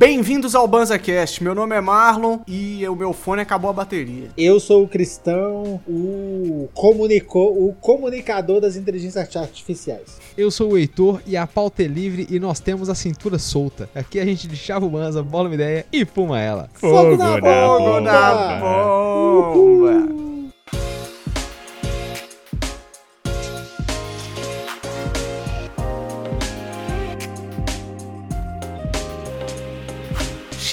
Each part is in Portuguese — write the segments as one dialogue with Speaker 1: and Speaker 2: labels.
Speaker 1: Bem-vindos ao BanzaCast. Meu nome é Marlon e o meu fone acabou a bateria.
Speaker 2: Eu sou o Cristão, o, comunicou, o comunicador das inteligências artificiais.
Speaker 3: Eu sou o Heitor e a pauta é livre e nós temos a cintura solta. Aqui a gente deixava o Banza, bola uma ideia e fuma ela.
Speaker 2: Fogo, na bomba!
Speaker 1: na bomba!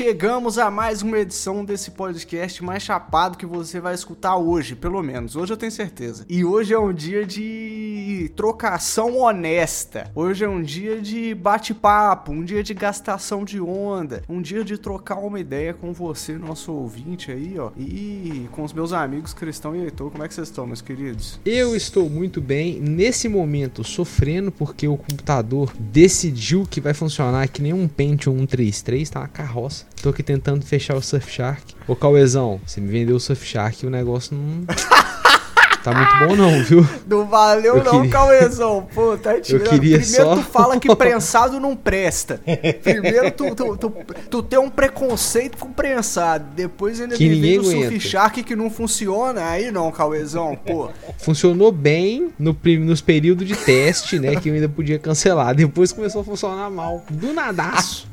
Speaker 1: Chegamos a mais uma edição desse podcast mais chapado que você vai escutar hoje, pelo menos. Hoje eu tenho certeza. E hoje é um dia de trocação honesta. Hoje é um dia de bate-papo, um dia de gastação de onda, um dia de trocar uma ideia com você, nosso ouvinte aí, ó. E com os meus amigos Cristão e Heitor. Como é que vocês estão, meus queridos?
Speaker 3: Eu estou muito bem, nesse momento sofrendo porque o computador decidiu que vai funcionar que nem um Pentium 133, tá? Uma carroça. Tô aqui tentando fechar o Surfshark. Ô Cauezão, você me vendeu o Surfshark e o negócio não. tá muito bom não, viu?
Speaker 1: Não valeu
Speaker 3: Eu
Speaker 1: não,
Speaker 3: queria-
Speaker 1: Cauezão. Pô, tá tirando.
Speaker 3: queria
Speaker 1: Primeiro
Speaker 3: só-
Speaker 1: tu fala que prensado não presta. Primeiro tu, tu, tu, tu tem um preconceito com prensado. Depois ainda
Speaker 3: Que
Speaker 1: me
Speaker 3: ninguém
Speaker 1: o
Speaker 3: aguenta.
Speaker 1: Surfshark que não funciona. Aí não, Cauezão, pô.
Speaker 3: Funcionou bem no, nos períodos de teste, né? Que eu ainda podia cancelar. Depois começou a funcionar mal. Do nadaço.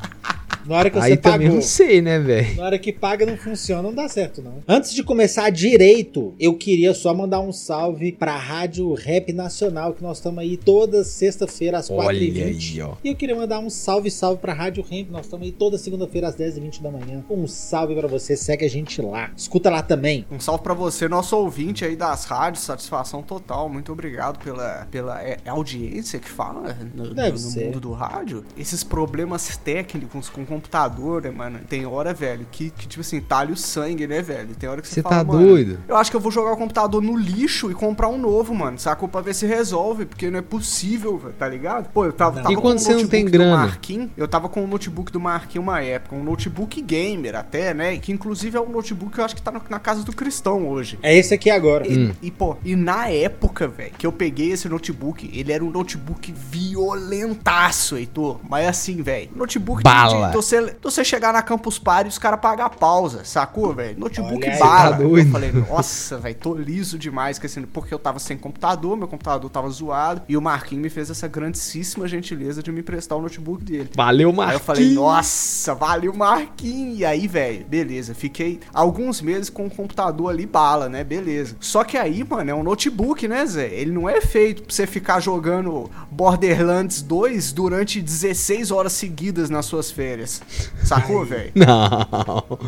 Speaker 2: Na hora que
Speaker 3: Aí
Speaker 2: você
Speaker 3: também
Speaker 2: pagou.
Speaker 3: não sei, né, velho?
Speaker 2: Na hora que paga não funciona, não dá certo, não. Antes de começar direito, eu queria só mandar um salve pra Rádio Rap Nacional, que nós estamos aí toda sexta-feira às 4h20.
Speaker 3: Olha aí, ó.
Speaker 2: E eu queria mandar um salve, salve pra Rádio Rap. Nós estamos aí toda segunda-feira às 10h20 da manhã. Um salve pra você, segue a gente lá. Escuta lá também.
Speaker 1: Um salve pra você, nosso ouvinte aí das rádios. Satisfação total. Muito obrado pela, pela é, é audiência que fala no,
Speaker 2: Deve
Speaker 1: no
Speaker 2: ser.
Speaker 1: mundo do rádio. Esses problemas técnicos com computador, né, mano? Tem hora, velho, que, que tipo assim, talha o sangue, né, velho? Tem hora que você
Speaker 3: Você
Speaker 1: fala,
Speaker 3: tá
Speaker 1: mano,
Speaker 3: doido?
Speaker 1: Eu acho que eu vou jogar o computador no lixo e comprar um novo, mano. Sacou? Pra ver se resolve, porque não é possível, velho, tá ligado? Pô, eu tava,
Speaker 2: Não.
Speaker 1: tava
Speaker 3: E quando
Speaker 1: com o
Speaker 3: você não
Speaker 1: notebook
Speaker 3: tem
Speaker 1: do
Speaker 3: grana?
Speaker 1: Marquinhos, eu tava com o notebook do Marquinhos uma época, um notebook gamer até, né? Que inclusive é um notebook que eu acho que tá na, na casa do Cristão hoje.
Speaker 2: É esse aqui agora.
Speaker 1: E,
Speaker 3: Hum.
Speaker 1: e, pô, e na época, velho, que eu peguei esse notebook, ele era um notebook violentaço, Heitor. Mas assim, velho, notebook
Speaker 3: Bala.
Speaker 1: de você, você chegar na Campus Party e os caras pagar pausa, sacou, velho? Notebook
Speaker 2: Olha
Speaker 1: bala.
Speaker 3: Tá
Speaker 1: eu falei, nossa, velho, tô liso demais, que assim, porque eu tava sem computador, meu computador tava zoado, e o Marquinhos me fez essa grandíssima gentileza de me emprestar o notebook dele.
Speaker 3: Valeu,
Speaker 1: Aí eu
Speaker 3: Marquinhos.
Speaker 1: falei, nossa, valeu Marquinhos. E aí, velho, beleza. Fiquei alguns meses com o computador ali bala, né? Beleza. Só que aí, mano, é um notebook, né, Zé? Ele não é feito pra você ficar jogando Borderlands 2 durante 16 horas seguidas nas suas férias. Sacou, velho?
Speaker 3: Não.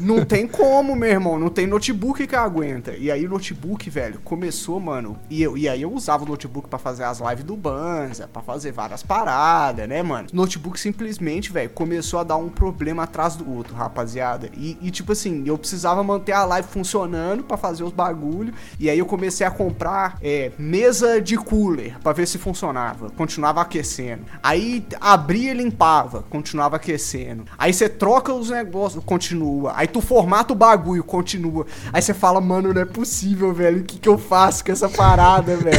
Speaker 1: Não tem como, meu irmão. Não tem notebook que aguenta. E aí o notebook, velho, começou, mano. E, eu, e aí eu usava o notebook pra fazer as lives do Banza, pra fazer várias paradas, né, mano? O notebook simplesmente, velho, começou a dar um problema atrás do outro, rapaziada. E, e, tipo assim, eu precisava manter a live funcionando pra fazer os bagulho. E aí eu comecei a comprar é, mesa de cooler pra ver se funcionava. Continuava aquecendo. Aí abria e limpava, continuava aquecendo. Aí você troca os negócios, continua. Aí tu formata o bagulho, continua. Aí você fala, mano, não é possível, velho. O que, que eu faço com essa parada, velho?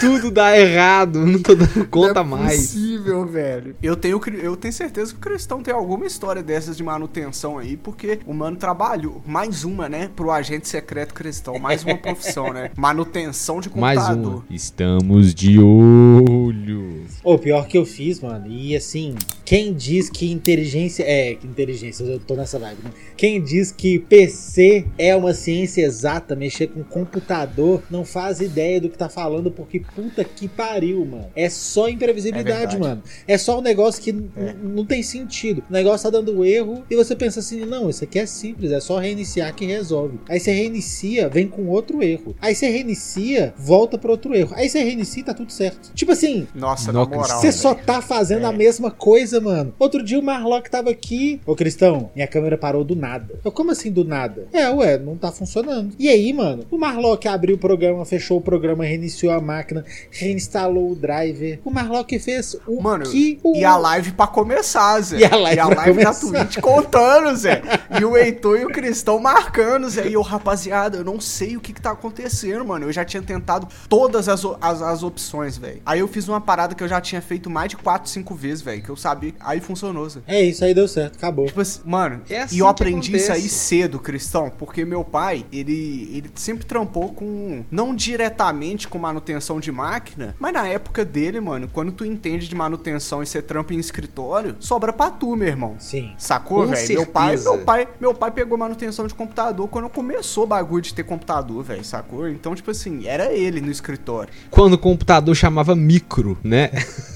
Speaker 3: Tudo dá errado. Não tô dando conta
Speaker 1: não é
Speaker 3: mais.
Speaker 1: possível, velho. Eu tenho, eu tenho certeza que o Cristão tem alguma história dessas de manutenção aí, porque o mano trabalhou. Mais uma, né? Pro agente secreto Cristão. Mais uma profissão, né? Manutenção de
Speaker 3: Mais
Speaker 1: computador.
Speaker 3: uma. Estamos de olho.
Speaker 2: O pior que eu fiz, mano. E assim, quem diz que inteligência. É, que inteligência, eu tô nessa vibe, né? Quem diz que PC é uma ciência exata, mexer com computador, não faz ideia do que tá falando, porque puta que pariu, mano. É só
Speaker 1: É
Speaker 2: imprevisibilidade,
Speaker 1: verdade.
Speaker 2: mano. É só um negócio que
Speaker 1: É.
Speaker 2: não tem sentido. O negócio tá dando erro e você pensa assim: não, isso aqui é simples, é só reiniciar que resolve. Aí você reinicia, vem com outro erro. Aí você reinicia, volta pro outro erro. Aí você reinicia e tá tudo certo. Tipo assim,
Speaker 1: Nossa,
Speaker 3: Não,
Speaker 1: na moral.
Speaker 2: você só tá fazendo
Speaker 1: É.
Speaker 2: a mesma coisa, mano. Outro dia o Marlock tava aqui. Ô, Cristão, minha câmera parou do nada. Eu, como assim do nada? É, ué, não tá funcionando. E aí, mano, o Marlock abriu o programa, fechou o programa, reiniciou a máquina, reinstalou o driver. O Marlock fez o
Speaker 1: Mano,
Speaker 2: que o...
Speaker 1: E a live pra começar, Zé.
Speaker 2: E a live pra
Speaker 1: da
Speaker 2: começar.
Speaker 1: Twitch contando, Zé. E o Heitor e o Cristão marcando, Zé. E eu, rapaziada, eu não sei o que que tá acontecendo, mano. Eu já tinha tentado todas as, o- as, as opções, velho. Aí eu fiz uma parada que eu já já tinha feito mais de 4, 5 vezes, velho. Que eu sabia. Aí funcionou, Zé.
Speaker 2: É isso aí, deu certo, acabou.
Speaker 1: Tipo assim, mano,
Speaker 3: É assim
Speaker 1: e eu aprendi isso aí cedo, Cristão, porque meu pai, ele, ele sempre trampou com, não diretamente com manutenção de máquina, mas na época dele, mano, quando tu entende de manutenção e você trampa em escritório, sobra pra tu, meu irmão.
Speaker 2: Sim.
Speaker 1: Sacou, velho? Meu pai, meu pai, meu pai pegou manutenção de computador quando começou o bagulho de ter computador, velho, sacou? Então, tipo assim, era ele no escritório.
Speaker 3: Quando o computador chamava micro, né?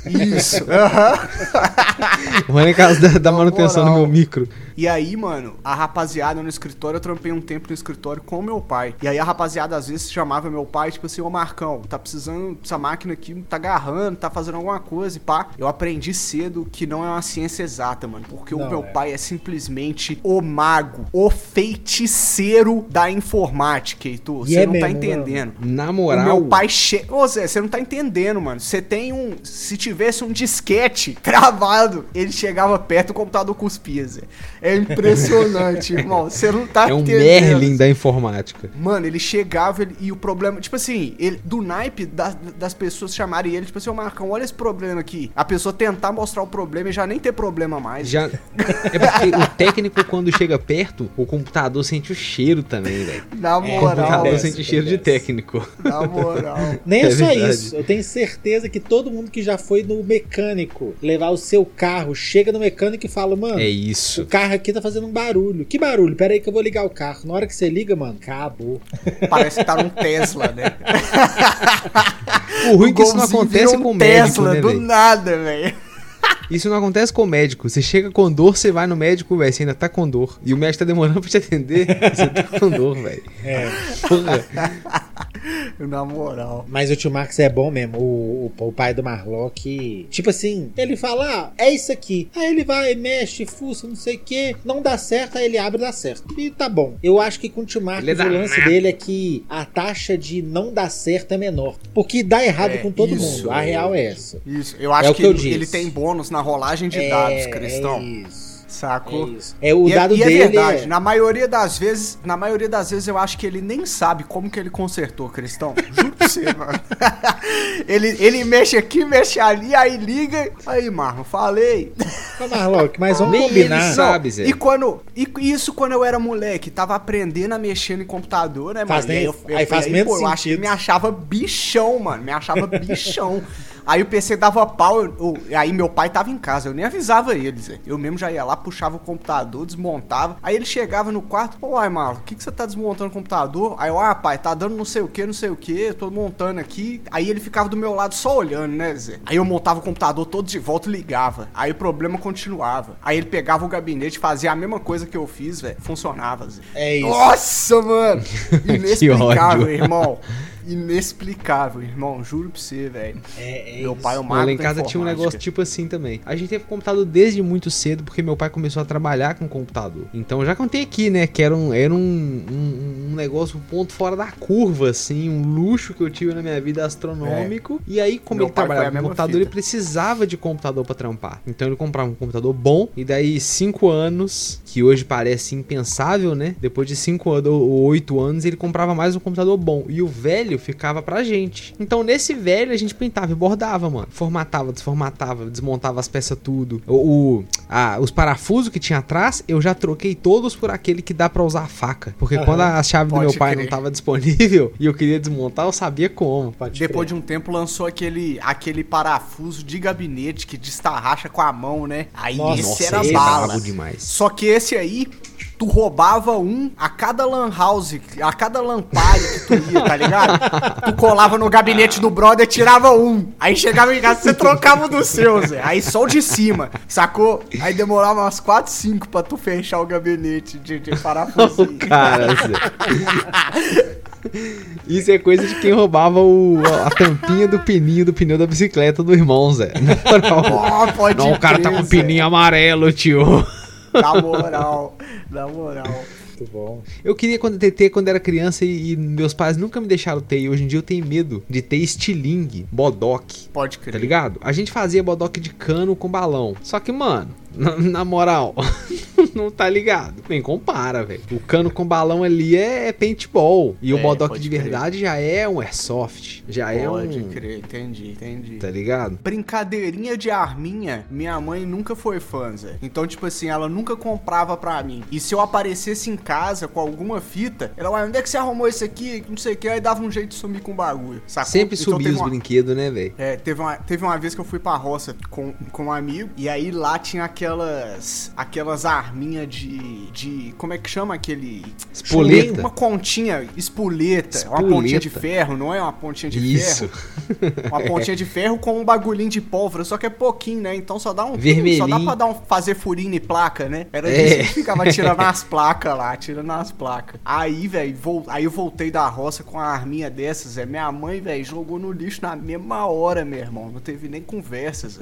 Speaker 1: Isso. aham.
Speaker 3: Vai na casa da, da manutenção do meu micro.
Speaker 1: E aí, mano, a rapaziada no escritório, eu trampei um tempo no escritório com o meu pai. E aí a rapaziada às vezes chamava meu pai, tipo assim, ô Marcão, tá precisando, essa máquina aqui tá agarrando, tá fazendo alguma coisa e pá. Eu aprendi cedo que não é uma ciência exata, mano. Porque o
Speaker 2: Não
Speaker 1: meu
Speaker 2: é.
Speaker 1: pai é simplesmente o mago, o feiticeiro da informática, Heitor. Você
Speaker 2: é
Speaker 1: não tá
Speaker 2: mesmo,
Speaker 1: entendendo.
Speaker 3: Na
Speaker 1: O
Speaker 3: moral.
Speaker 1: meu pai che... Ô Zé, você não tá entendendo, mano. Você tem um. Se tivesse um disquete travado, ele chegava perto do computador cuspia, Zé. É impressionante, irmão. Você não tá
Speaker 3: É um
Speaker 1: entendendo.
Speaker 3: Merlin da informática.
Speaker 1: Mano, ele chegava ele- e o problema. Tipo assim, ele, do naipe das, das pessoas chamarem ele, tipo assim, ô Marcão, olha esse problema aqui. A pessoa tentar mostrar o problema e já nem ter problema mais.
Speaker 3: Já... É porque o técnico, quando chega perto, o computador sente o cheiro também, velho.
Speaker 1: Na
Speaker 3: O
Speaker 1: moral,
Speaker 3: computador
Speaker 2: acontece,
Speaker 3: sente cheiro de
Speaker 2: acontece.
Speaker 3: técnico.
Speaker 1: na moral.
Speaker 2: Nem é,
Speaker 3: É
Speaker 2: só
Speaker 3: verdade.
Speaker 2: isso. Eu tenho certeza que todo mundo que já foi no mecânico levar o seu carro, chega no mecânico e fala, mano,
Speaker 3: É
Speaker 2: o
Speaker 3: isso.
Speaker 2: Carro aqui tá fazendo um barulho. Que barulho? Pera aí que eu vou ligar o carro. Na hora que você liga, mano, acabou.
Speaker 1: Parece que tá num Tesla, né?
Speaker 3: O ruim é que isso não acontece
Speaker 1: um
Speaker 3: com o médico,
Speaker 1: Tesla,
Speaker 3: né,
Speaker 1: do nada, velho.
Speaker 3: Isso não acontece com o médico. Você chega com dor, você vai no médico, velho, você ainda tá com dor. E o médico tá demorando pra te atender, você tá com dor, velho.
Speaker 2: É.
Speaker 3: Porra.
Speaker 1: Na moral.
Speaker 2: Mas o tio Marcos é bom mesmo, o, o, o pai do Marlock. Tipo assim, ele fala, ah, é isso aqui. Aí ele vai, mexe, fuça, não sei o que, não dá certo, aí ele abre e dá certo. E tá bom. Eu acho que com o tio Marcos
Speaker 3: é
Speaker 2: o lance dele é que a taxa de não dar certo é menor. Porque dá errado
Speaker 1: É,
Speaker 2: com todo
Speaker 1: isso,
Speaker 2: mundo. A real é essa.
Speaker 1: Isso, eu acho
Speaker 2: É o
Speaker 1: que,
Speaker 2: que eu
Speaker 1: ele,
Speaker 2: disse.
Speaker 1: ele tem bônus na rolagem de
Speaker 2: é,
Speaker 1: dados, Cristão.
Speaker 2: É isso.
Speaker 1: Sacou?
Speaker 2: É isso. É o
Speaker 1: e é-
Speaker 2: dado
Speaker 1: e é,
Speaker 2: dele.
Speaker 1: verdade,
Speaker 2: é-
Speaker 1: na maioria das vezes, na maioria das vezes eu acho que ele nem sabe como que ele consertou, Cristão. Juro pra você, mano. ele, ele mexe aqui, mexe ali, aí liga. Aí, Marlon, falei.
Speaker 2: Ô, Marlock, mas vamos
Speaker 3: Nem
Speaker 2: combinar.
Speaker 3: ele sabe, Zé.
Speaker 1: E quando. E isso quando eu era moleque, tava aprendendo a mexer no computador, né, mano?
Speaker 2: Faz nem-
Speaker 1: aí eu, eu,
Speaker 2: aí faz
Speaker 1: aí,
Speaker 2: menos
Speaker 1: pô, eu acho que
Speaker 2: sentido.
Speaker 1: me achava bichão, mano. Me achava bichão. Aí o PC dava pau, eu- eu- aí meu pai tava em casa, eu nem avisava ele, Zé. Eu mesmo já ia lá, puxava o computador, desmontava. Aí ele chegava no quarto, pô, ai, Marlon, o que, que você tá desmontando o computador? Aí eu, ah, pai, tá dando não sei o que, não sei o que, tô montando aqui. Aí ele ficava do meu lado só olhando, né, Zé? Aí eu montava o computador todo de volta e ligava. Aí o problema continuava. Aí ele pegava o gabinete, fazia a mesma coisa que eu fiz, velho. Funcionava, Zé.
Speaker 2: É isso.
Speaker 1: Nossa, mano! Inexplicável, irmão. Inexplicável, irmão. Juro pra você, velho.
Speaker 2: É, é
Speaker 1: Meu
Speaker 2: isso.
Speaker 1: pai é mago
Speaker 3: lá em casa tinha um negócio tipo assim também. A gente teve computador desde muito cedo, porque meu pai começou a trabalhar com computador. Então eu já contei aqui, né? Que era um, era um, um, um negócio, um ponto fora da curva, assim, um luxo que eu tive na minha vida astronômico. E aí, como
Speaker 1: Meu
Speaker 3: ele trabalhava com computador,
Speaker 1: fita.
Speaker 3: ele precisava de computador pra trampar. Então ele comprava um computador bom, e daí cinco anos, que hoje parece impensável, né? Depois de cinco anos ou oito anos, ele comprava mais um computador bom. E o velho ficava pra gente. Então nesse velho a gente pintava e bordava, mano. Formatava, desformatava, desmontava as peças tudo. O, o- a- os parafusos que tinha atrás, eu já troquei todos por aquele que dá pra usar a faca. Porque
Speaker 2: Aham,
Speaker 3: quando a chave do
Speaker 1: pode
Speaker 3: meu pai
Speaker 1: crer.
Speaker 3: não tava disponível e eu queria desmontar, eu sabia como.
Speaker 2: Pode
Speaker 1: Depois
Speaker 2: crer.
Speaker 1: de um tempo lançou aquele, aquele parafuso de gabinete que destarracha com a mão, né? Aí
Speaker 2: Nossa,
Speaker 1: esse era
Speaker 3: esse é
Speaker 1: bala.
Speaker 3: brabo demais.
Speaker 1: Só que esse aí, tu roubava um a cada lan house, a cada lan party que tu ia, tá ligado? tu colava no gabinete do brother, tirava um. Aí chegava em casa, você trocava o do seu, Zé. Aí só o de cima, sacou? Aí demorava umas 4, 5 pra tu fechar o gabinete de, de parafuso.
Speaker 3: O cara, Zé. Isso é coisa de quem roubava o, a tampinha do pininho do pneu da bicicleta do irmão, Zé. Na moral.
Speaker 1: Ó, pode
Speaker 3: Não, o cara tá com
Speaker 1: Zé.
Speaker 3: pininho amarelo, tio.
Speaker 1: Na moral, na moral.
Speaker 2: Muito bom.
Speaker 3: Eu queria quando- ter, ter quando era criança e, e meus pais nunca me deixaram ter. E hoje em dia eu tenho medo de ter estilingue, bodoque.
Speaker 1: Pode
Speaker 3: Tá
Speaker 1: crer.
Speaker 3: ligado? A gente fazia bodoque de cano com balão. Só que, mano, na, na moral, não tá ligado. Nem compara, velho. O cano com balão ali é paintball. E o
Speaker 1: É,
Speaker 3: bodoque
Speaker 1: pode
Speaker 3: de
Speaker 1: crer.
Speaker 3: verdade já é um airsoft. Já é
Speaker 1: Pode
Speaker 3: um.
Speaker 1: crer, entendi, entendi.
Speaker 3: Tá ligado?
Speaker 1: Brincadeirinha de arminha, minha mãe nunca foi fã, Zé. Então, tipo assim, ela nunca comprava pra mim. E se eu aparecesse em casa com alguma fita, ela, ué, onde é que você arrumou isso aqui? Não sei o que, aí dava um jeito de sumir com o bagulho. Sacou?
Speaker 3: Sempre
Speaker 1: Então,
Speaker 3: subia os
Speaker 1: uma-
Speaker 3: brinquedos, né, velho?
Speaker 1: É, teve uma, teve uma vez que eu fui pra roça com, com um amigo, e aí lá tinha aquelas aquelas arminhas de, de. Como é que chama aquele.
Speaker 3: Espoleta.
Speaker 1: Uma continha, espoleta. Uma
Speaker 3: Espoleta.
Speaker 1: pontinha de ferro, não é uma pontinha de
Speaker 3: Isso.
Speaker 1: ferro? Uma pontinha de ferro com um bagulhinho de pólvora, só que é pouquinho, né? Então só dá um.
Speaker 3: Vermelhinho.
Speaker 1: Só dá pra dar um, fazer furinho em placa, né? Era
Speaker 3: É.
Speaker 1: disso que ficava tirando as placas lá, tirando as placas. Aí, velho, aí eu voltei da roça com uma arminha dessas, é Minha mãe, velho, jogou no lixo na mesma hora, meu irmão. Não teve nem conversas.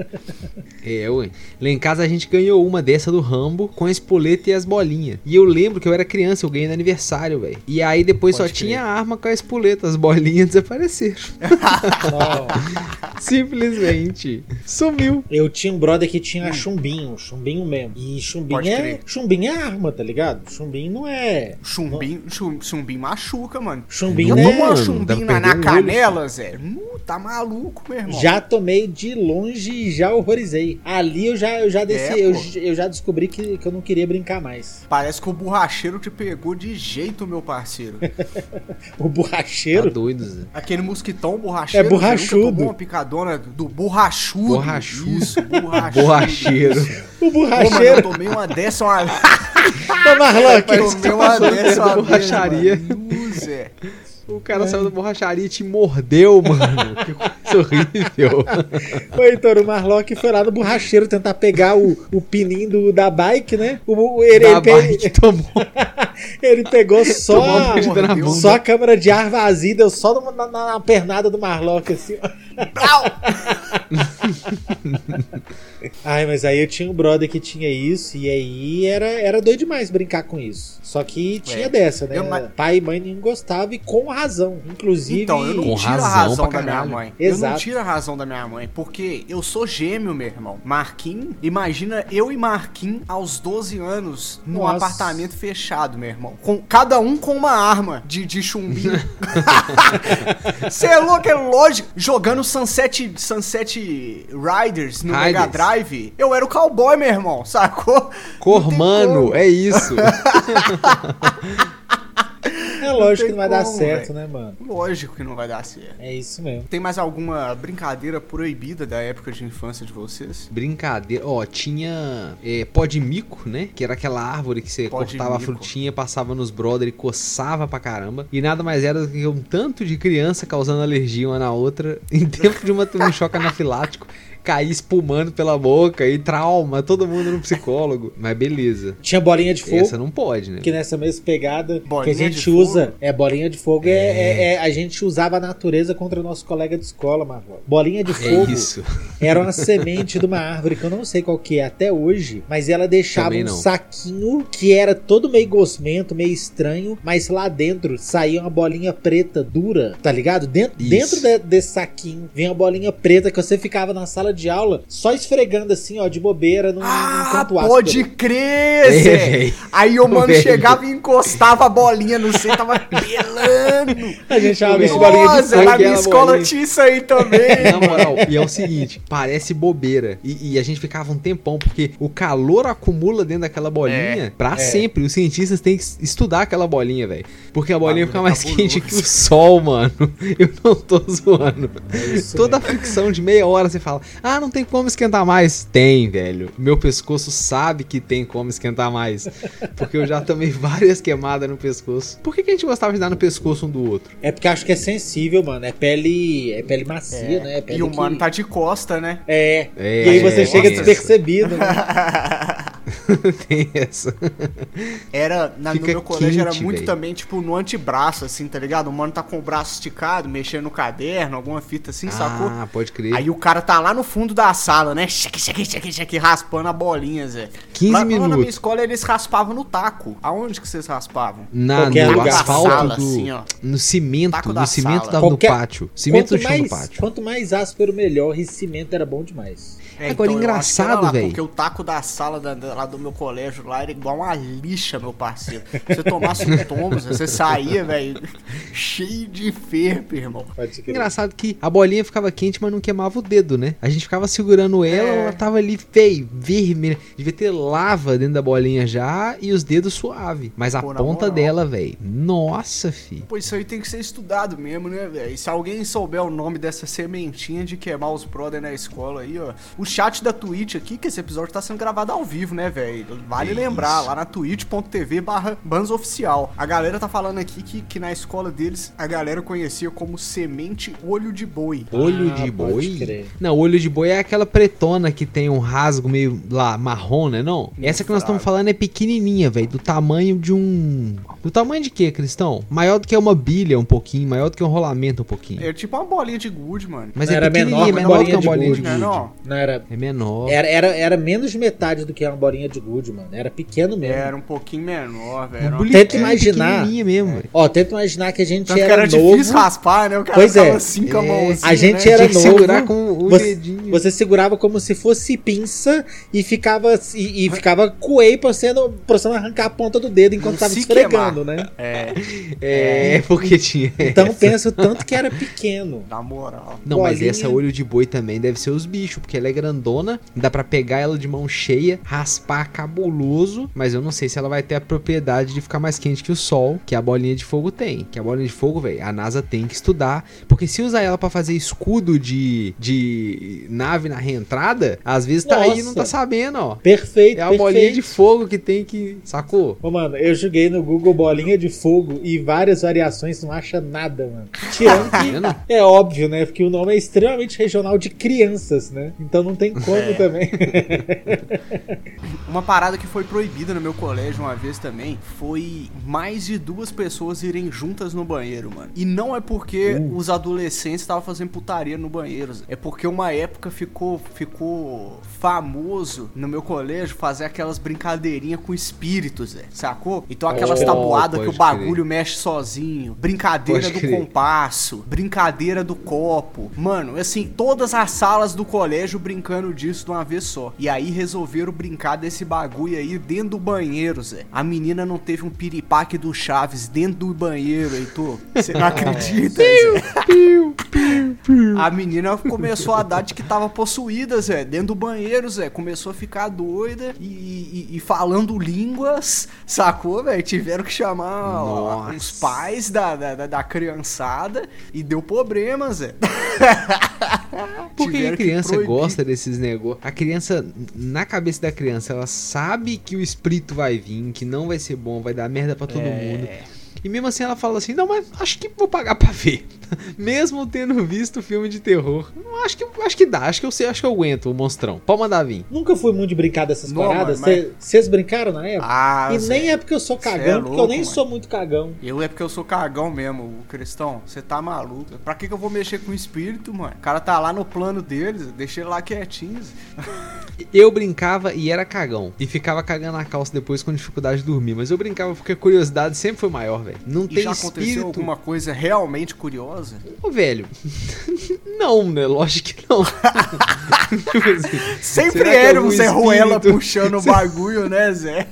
Speaker 3: É, ué. Lá em casa a gente ganhou uma dessa do Rambo com a espoleta e as bolinhas. E eu lembro que eu era criança, eu ganhei no aniversário, velho. E aí depois
Speaker 1: Pode
Speaker 3: só
Speaker 1: crer.
Speaker 3: tinha a arma com a espoleta, as bolinhas desapareceram. Simplesmente. Sumiu.
Speaker 2: Eu tinha um brother que tinha chumbinho, chumbinho mesmo. E chumbinho
Speaker 1: Hum. Pode
Speaker 2: é,
Speaker 1: crer.
Speaker 2: chumbinho é arma, tá ligado? Chumbinho não é.
Speaker 1: Chumbinho, chum- chumbinho machuca, mano.
Speaker 2: Chumbinho
Speaker 1: Eu
Speaker 2: não
Speaker 1: tomo
Speaker 2: é.
Speaker 3: mano,
Speaker 1: chumbinho na, na canela, Zé. Nu, tá maluco, meu irmão.
Speaker 2: Já tomei de longe e já horrorizei. Ali eu já, eu já desci,
Speaker 1: É,
Speaker 2: eu,
Speaker 1: pô.
Speaker 2: eu já descobri que, que eu não queria brincar mais.
Speaker 1: Parece que o borracheiro te pegou de jeito, meu parceiro.
Speaker 2: O
Speaker 3: Tá
Speaker 2: borracheiro.
Speaker 3: doido, Zé.
Speaker 1: Aquele mosquitão borracheiro.
Speaker 2: É borrachudo.
Speaker 1: uma picadona do borrachudo.
Speaker 3: Borrachudo.
Speaker 1: Isso, borrachudo.
Speaker 3: Borracheiro.
Speaker 2: O
Speaker 1: Pô, mano,
Speaker 2: borracheiro.
Speaker 1: eu tomei uma dessa, uma...
Speaker 2: Ô,
Speaker 3: Parece que
Speaker 1: tomei
Speaker 3: tá
Speaker 1: uma dessa, uma vez,
Speaker 3: borracharia.
Speaker 1: mano. Nu, Zé.
Speaker 3: O cara saiu da borracharia e te mordeu, mano. Que coisa horrível.
Speaker 2: Ô, Heitor, o Marlock foi lá no borracheiro tentar pegar o, o pininho do- da bike, né? O, o- ele,
Speaker 3: Da
Speaker 2: ele pe-
Speaker 3: bike tomou,
Speaker 2: ele pegou só,
Speaker 3: tomou bunda.
Speaker 2: só a câmera de ar vazia, deu só na, na- na pernada do Marlock, assim. ó. Ai, mas aí eu tinha um brother que tinha isso, e aí era, era doido demais brincar com isso. Só que tinha
Speaker 1: É.
Speaker 2: dessa, né?
Speaker 1: Eu, mas-
Speaker 2: Pai e mãe não gostavam, e com razão. Inclusive.
Speaker 1: Então, eu não
Speaker 3: Com
Speaker 1: tiro a
Speaker 3: razão
Speaker 1: da minha mãe. Eu não
Speaker 2: Exato.
Speaker 1: tiro a razão da minha mãe, porque eu sou gêmeo, meu irmão. Marquinhos, imagina eu e Marquinhos aos 12 anos num
Speaker 2: Nossa.
Speaker 1: apartamento fechado, meu irmão. Com, cada um com uma arma de, de chumbinho. Você é louco, é lógico. Jogando Sunset, Sunset Riders no Mega
Speaker 3: Riders.
Speaker 1: Drive, eu era o cowboy, meu irmão, sacou?
Speaker 3: Cormano, é isso.
Speaker 2: É lógico que não vai dar
Speaker 1: como,
Speaker 2: certo,
Speaker 1: velho.
Speaker 2: né, mano?
Speaker 1: Lógico que não vai dar certo.
Speaker 2: É isso mesmo.
Speaker 1: Tem mais alguma brincadeira proibida da época de infância de vocês?
Speaker 3: Brincadeira. Ó, tinha é, pó de mico, né? Que era aquela árvore que você
Speaker 1: Pó
Speaker 3: cortava a frutinha, passava nos brother e coçava pra caramba. E nada mais era do que um tanto de criança causando alergia uma na outra em tempo de uma, um choque anafilático. Cair espumando pela boca e trauma, todo mundo no psicólogo. Mas beleza.
Speaker 2: Tinha bolinha de fogo.
Speaker 3: Essa não pode, né?
Speaker 2: Que nessa mesma pegada que a
Speaker 1: Bolinha
Speaker 2: gente usa,
Speaker 1: fogo?
Speaker 2: é bolinha de fogo, é, é- é- a gente usava a natureza contra o nosso colega de escola, Marlon. Bolinha de
Speaker 3: É
Speaker 2: fogo
Speaker 3: isso.
Speaker 2: era uma semente de uma árvore que eu não sei qual que é até hoje, mas ela deixava um saquinho que era todo meio gosmento, meio estranho, mas lá dentro saía uma bolinha preta dura, tá ligado? Dentro,
Speaker 3: Isso.
Speaker 2: dentro de- desse saquinho vinha uma bolinha preta que você ficava na sala de aula só esfregando assim, ó, de bobeira num, num
Speaker 1: Ah,
Speaker 2: canto
Speaker 1: pode crer,
Speaker 3: É,
Speaker 1: Zé. Aí o mano chegava e encostava a bolinha no C, tava pelando.
Speaker 2: A gente chamava isso de bolinha de
Speaker 1: Nossa,
Speaker 2: fogo.
Speaker 1: na minha escola
Speaker 3: bolinha.
Speaker 1: tinha isso aí também.
Speaker 3: Na moral, e é o seguinte, parece bobeira. E, e a gente ficava um tempão, porque o calor acumula dentro daquela bolinha pra sempre. Os cientistas têm que estudar aquela bolinha, velho. Porque a bolinha fica mais
Speaker 1: cabuloso.
Speaker 3: quente que o sol, mano. Eu não tô zoando.
Speaker 2: isso
Speaker 3: Toda a fricção de meia hora você fala, ah, não tem como esquentar mais. Tem, velho. Meu pescoço sabe que tem como esquentar mais. Porque eu já tomei várias queimadas no pescoço. Por que, que a gente gostava de dar no pescoço um do outro?
Speaker 2: É porque acho que é sensível, mano. É pele, é pele macia, né? É pele
Speaker 1: E o
Speaker 2: que-
Speaker 1: mano tá de costa, né?
Speaker 2: É.
Speaker 3: É,
Speaker 2: e aí você
Speaker 3: é,
Speaker 2: chega
Speaker 3: é.
Speaker 2: despercebido, né?
Speaker 3: tem essa.
Speaker 1: Era, na, no meu colégio era muito
Speaker 3: véi.
Speaker 1: também, tipo, no antebraço, assim, tá ligado? O mano tá com o braço esticado, mexendo no caderno, alguma fita assim, sacou?
Speaker 3: Ah, pode crer.
Speaker 1: Aí o cara tá lá no fundo da sala, né? Cheque, cheque, cheque, cheque, raspando a bolinha, Zé.
Speaker 3: 15
Speaker 1: lá, Lá na minha
Speaker 3: minutos.
Speaker 1: escola eles raspavam no taco. Aonde que vocês raspavam?
Speaker 3: Na,
Speaker 2: Qualquer
Speaker 3: no
Speaker 2: lugar.
Speaker 3: asfalto
Speaker 1: Sala,
Speaker 3: do.
Speaker 1: assim, ó.
Speaker 3: no cimento.
Speaker 1: Taco
Speaker 3: No
Speaker 1: da
Speaker 3: cimento
Speaker 1: sala.
Speaker 3: da,
Speaker 2: Qualquer-
Speaker 3: no pátio. Cimento
Speaker 2: quanto
Speaker 3: no chão do
Speaker 2: mais,
Speaker 3: pátio.
Speaker 2: quanto mais áspero, melhor. E cimento era bom demais.
Speaker 1: É,
Speaker 3: Agora,
Speaker 1: então, que era
Speaker 3: engraçado, velho.
Speaker 1: Porque o taco da sala da- da- lá do meu colégio lá era igual uma lixa, meu parceiro. Você tomasse um tombo, você saía, velho, cheio de ferro, irmão.
Speaker 3: Engraçado que a bolinha ficava quente, mas não queimava o dedo, né? A gente ficava segurando ela,
Speaker 1: É.
Speaker 3: ela tava ali feio, vermelha. Devia ter lava dentro da bolinha já e os dedos suave. Mas a
Speaker 1: Pô,
Speaker 3: ponta
Speaker 1: moral.
Speaker 3: dela, velho. Nossa, fi.
Speaker 1: Pô, isso aí tem que ser estudado mesmo, né, velho? E se alguém souber o nome dessa sementinha de queimar os brother na escola aí, ó. O chat da Twitch aqui, que esse episódio tá sendo gravado ao vivo, né, velho? Vale
Speaker 3: Isso.
Speaker 1: lembrar, lá na twitch.tv barra Oficial. A galera tá falando aqui que, que na escola deles a galera conhecia como semente olho de boi.
Speaker 3: Olho
Speaker 2: Ah,
Speaker 3: de boi? Não, olho de boi é aquela pretona que tem um rasgo meio lá marrom, né? Não? Essa que nós estamos falando é pequenininha, velho. Do tamanho de um. Do tamanho de quê, Cristão? Maior do que uma bilha, um pouquinho. Maior do que um rolamento, um pouquinho.
Speaker 1: É tipo uma bolinha de gude, mano.
Speaker 3: Mas
Speaker 2: Não,
Speaker 3: é
Speaker 2: era menor que
Speaker 3: menor que uma
Speaker 2: bolinha
Speaker 3: bolinha
Speaker 2: de
Speaker 3: de
Speaker 1: gude, né,
Speaker 3: gude.
Speaker 1: não?
Speaker 2: Não era.
Speaker 3: É menor.
Speaker 2: Era, era, era menos de metade do que uma bolinha de gude, mano. Era pequeno mesmo.
Speaker 1: Era um pouquinho menor, velho.
Speaker 3: Bolinha
Speaker 2: Tenta imaginar.
Speaker 3: pequenininha mesmo, velho.
Speaker 2: Ó, tenta imaginar que a gente
Speaker 1: Tanto
Speaker 2: era,
Speaker 1: era
Speaker 2: novo.
Speaker 1: difícil raspar, né? O cara
Speaker 2: Pois é.
Speaker 1: assim com a
Speaker 3: É,
Speaker 1: mãozinha,
Speaker 2: a gente
Speaker 1: né?
Speaker 2: era
Speaker 3: Tinha que
Speaker 2: novo,
Speaker 3: segurar com o
Speaker 2: você,
Speaker 3: dedinho.
Speaker 2: você segurava como se fosse pinça e ficava e, e ficava coei pra você, não- pra você não arrancar a ponta do dedo enquanto
Speaker 1: Não
Speaker 2: tava esfregando, né?
Speaker 1: É,
Speaker 3: É, porque tinha.
Speaker 2: Então pensa o tanto que era pequeno.
Speaker 1: na moral.
Speaker 3: Não, mas
Speaker 2: bolinha.
Speaker 3: essa olho de boi também deve ser os bichos, porque ela é grandona, dá pra pegar ela de mão cheia, raspar cabuloso, mas eu não sei se ela vai ter a propriedade de ficar mais quente que o sol, que a bolinha de fogo tem. Que a bolinha de fogo, velho, a NASA tem que estudar, porque se usar ela pra fazer escudo de, de nave na reentrada, às vezes tá aí e não
Speaker 2: Nossa.
Speaker 3: tá sabendo, ó.
Speaker 2: Perfeito,
Speaker 3: É a
Speaker 2: perfeito.
Speaker 3: bolinha de fogo que tem que. Sacou?
Speaker 2: Ô, mano, eu joguei no Google bolinha de fogo e várias variações, não acha nada, mano. Tirando
Speaker 3: Tá
Speaker 2: que é óbvio, né? Porque o nome é extremamente regional de crianças, né? Então não tem como
Speaker 1: É.
Speaker 2: também.
Speaker 1: Uma parada que foi proibida no meu colégio uma vez também foi mais de duas pessoas irem juntas no banheiro, mano. E não é porque
Speaker 2: Uh.
Speaker 1: os adolescentes estavam fazendo putaria no banheiro, Zé. é porque uma época ficou ficou famoso no meu colégio fazer aquelas brincadeirinhas com espíritos, Zé. Sacou? Então aquelas
Speaker 2: Oh,
Speaker 1: tabuadas que o bagulho mexe sozinho, brincadeira
Speaker 3: Pode
Speaker 1: do
Speaker 3: crer.
Speaker 1: compasso, brincadeira do copo. Mano, assim, todas as salas do colégio brincando disso de uma vez só. E aí resolveram brincar desse bagulho aí dentro do banheiro, Zé. A menina não teve um piripaque do Chaves dentro do banheiro, Heitor. Você não acredita, Zé? A menina começou a dar de que tava possuída, Zé, dentro do banheiro, Zé. Começou a ficar doida e, e- e falando línguas, sacou, velho? Tiveram que chamar ó, os pais da, da, da- da criançada e deu problema, Zé.
Speaker 3: Por que a
Speaker 1: que
Speaker 3: criança
Speaker 1: proibir.
Speaker 3: gosta desses negócios? A criança, na cabeça da criança, ela sabe que o espírito vai vir, que não vai ser bom, vai dar merda pra todo
Speaker 1: É.
Speaker 3: mundo. E mesmo assim ela fala assim: não, mas acho que vou pagar pra ver. mesmo tendo visto filme de terror. Acho que, acho que dá, acho que eu sei, acho que eu aguento o monstrão. Pode mandar vir.
Speaker 2: Nunca fui muito de brincar dessas
Speaker 1: Não,
Speaker 2: paradas. Vocês brincaram na época?
Speaker 1: Ah,
Speaker 2: e nem é porque eu sou
Speaker 1: é
Speaker 2: cagão, porque eu
Speaker 1: louco,
Speaker 2: nem
Speaker 1: mano.
Speaker 2: sou muito cagão.
Speaker 1: Eu é porque eu sou cagão mesmo, o Cristão. Você tá maluco. Pra que, que eu vou mexer com o espírito, mano? O cara tá lá no plano deles, deixa ele lá quietinho.
Speaker 3: Eu brincava e era cagão. E ficava cagando a calça depois com dificuldade de dormir. Mas eu brincava porque a curiosidade sempre foi maior, velho. Não
Speaker 1: E
Speaker 3: tem
Speaker 1: já aconteceu
Speaker 3: espírito.
Speaker 1: alguma coisa realmente curiosa?
Speaker 3: Ô, velho. não, né? Lógico que não.
Speaker 1: Sempre era um Zé Ruela puxando o bagulho, né, Zé?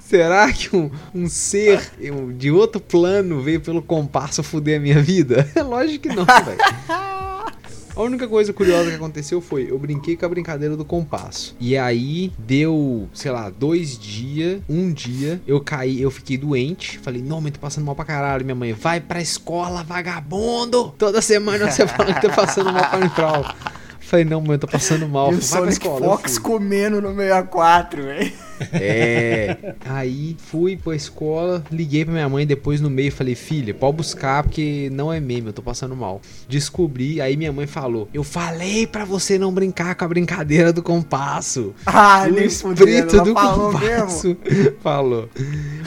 Speaker 3: Será que um, um ser um- de outro plano veio pelo compasso fuder a minha vida? Lógico que não, velho. A única coisa curiosa que aconteceu foi, eu brinquei com a brincadeira do compasso. E aí deu, sei lá, dois dias, um dia, eu caí, eu fiquei doente. Falei, não, mãe, tô passando mal pra caralho. Minha mãe, vai pra escola, vagabundo! Toda semana você fala que tá passando mal pra entrar. Falei, não, mãe, eu tô passando mal.
Speaker 1: E o
Speaker 3: Vai pra escola. Eu
Speaker 1: Fox comendo no 64, velho.
Speaker 3: É. Aí fui pra escola, liguei pra minha mãe depois no meio falei, filha, pode buscar porque não é meme, eu tô passando mal. Descobri, aí minha mãe falou: Eu falei pra você não brincar com a brincadeira do compasso.
Speaker 1: Ah,
Speaker 3: o espírito do
Speaker 1: falou
Speaker 3: compasso falou.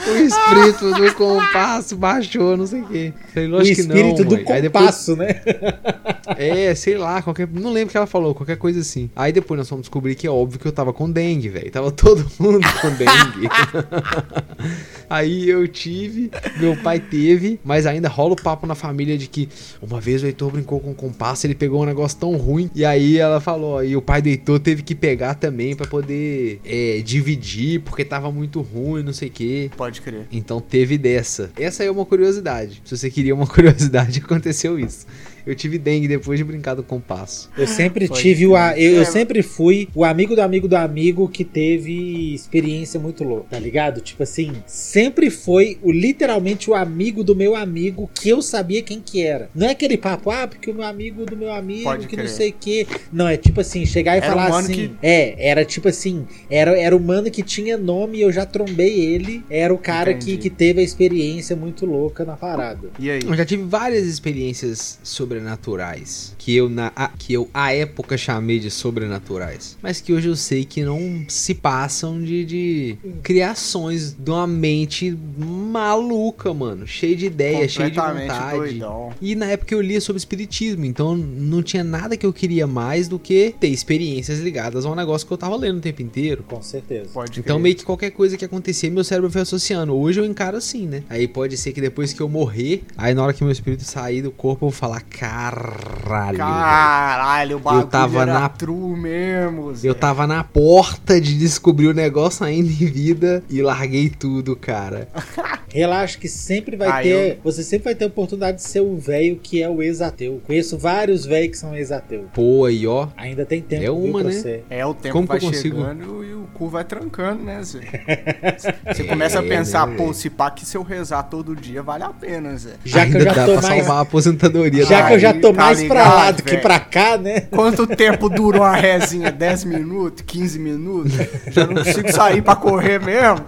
Speaker 3: O espírito do compasso baixou, não sei o quê. Falei,
Speaker 2: O
Speaker 3: lógico que não.
Speaker 2: espírito do
Speaker 3: mãe." Aí depois-
Speaker 2: compasso, né?
Speaker 3: é, sei lá, qualquer. Não lembro o que ela falou, qualquer coisa assim. Aí depois nós fomos descobrir que é óbvio que eu tava com dengue, velho. Tava todo mundo com dengue. Aí eu tive, meu pai teve, mas ainda rola o papo na família de que uma vez o Heitor brincou com o compasso, ele pegou um negócio tão ruim. E aí ela falou, e o pai do Heitor teve que pegar também pra poder é, dividir, porque tava muito ruim, não sei o quê.
Speaker 1: Pode crer.
Speaker 3: Então teve dessa. Essa é uma curiosidade. Se você queria uma curiosidade, aconteceu isso. Eu tive dengue depois de brincar do compasso.
Speaker 2: Eu sempre
Speaker 1: Pode
Speaker 2: tive o. a-. Eu, eu
Speaker 1: É,
Speaker 2: sempre fui o amigo do amigo do amigo que teve experiência muito louca, tá ligado? Tipo assim, sempre foi o literalmente o amigo do meu amigo que eu sabia quem que era. Não é aquele papo, ah, porque o meu amigo do meu amigo,
Speaker 1: Pode
Speaker 2: que não
Speaker 1: crer.
Speaker 2: sei o quê. Não, é tipo assim, chegar e
Speaker 1: Era
Speaker 2: falar
Speaker 1: um
Speaker 2: assim.
Speaker 1: que-
Speaker 2: É, era tipo assim, era, era o mano que tinha nome e eu já trombei ele. Era o cara que,
Speaker 1: Entendi.
Speaker 2: que teve a experiência muito louca na parada.
Speaker 1: E aí?
Speaker 3: Eu já tive várias experiências sobrenaturais que eu na a, que eu à época chamei de sobrenaturais, mas que hoje eu sei que não se passam de, de criações de uma mente maluca, mano, cheia de ideia, cheia de vontade.
Speaker 1: doidão.
Speaker 3: E na época eu lia sobre espiritismo, então não tinha nada que eu queria mais do que ter experiências ligadas ao negócio que eu tava lendo o tempo inteiro.
Speaker 2: Com certeza.
Speaker 1: Pode
Speaker 3: Então
Speaker 1: crer.
Speaker 3: meio que qualquer coisa que acontecia, meu cérebro foi associando. Hoje eu encaro assim, né? Aí pode ser que depois que eu morrer, aí na hora que meu espírito sair do corpo, eu vou falar, caralho. velho."
Speaker 1: Caralho, o bagulho
Speaker 3: tava
Speaker 1: era
Speaker 3: na-
Speaker 1: true mesmo, Zé.
Speaker 3: Eu tava na porta de descobrir o negócio ainda em vida e larguei tudo, cara.
Speaker 2: Relaxa que sempre vai
Speaker 1: Ah,
Speaker 2: ter. Você sempre vai ter a oportunidade de ser o velho que é o ex-ateu. Conheço vários velhos que são ex-ateu.
Speaker 3: Pô, aí ó.
Speaker 2: Ainda tem tempo
Speaker 3: É uma,
Speaker 2: pra
Speaker 3: né?
Speaker 2: ser.
Speaker 1: É, o tempo
Speaker 3: Como que
Speaker 1: vai
Speaker 3: eu consigo?
Speaker 1: chegando e o cu vai trancando, né, Zé? Você começa a
Speaker 3: É,
Speaker 1: pensar,
Speaker 3: né,
Speaker 1: pô, se pá que se eu rezar todo dia vale a pena, Zé.
Speaker 2: Já que eu
Speaker 3: Ainda
Speaker 2: já
Speaker 3: dá
Speaker 2: tô
Speaker 3: pra
Speaker 2: mais.
Speaker 3: salvar a aposentadoria.
Speaker 2: Já
Speaker 3: da
Speaker 2: que eu já tô
Speaker 1: tá
Speaker 2: mais pra
Speaker 1: ligado,
Speaker 2: lá do que
Speaker 1: velho?
Speaker 2: pra cá, né?
Speaker 1: Quanto tempo dura uma rezinha? 10 minutos? 15 minutos? Já não consigo sair pra correr mesmo?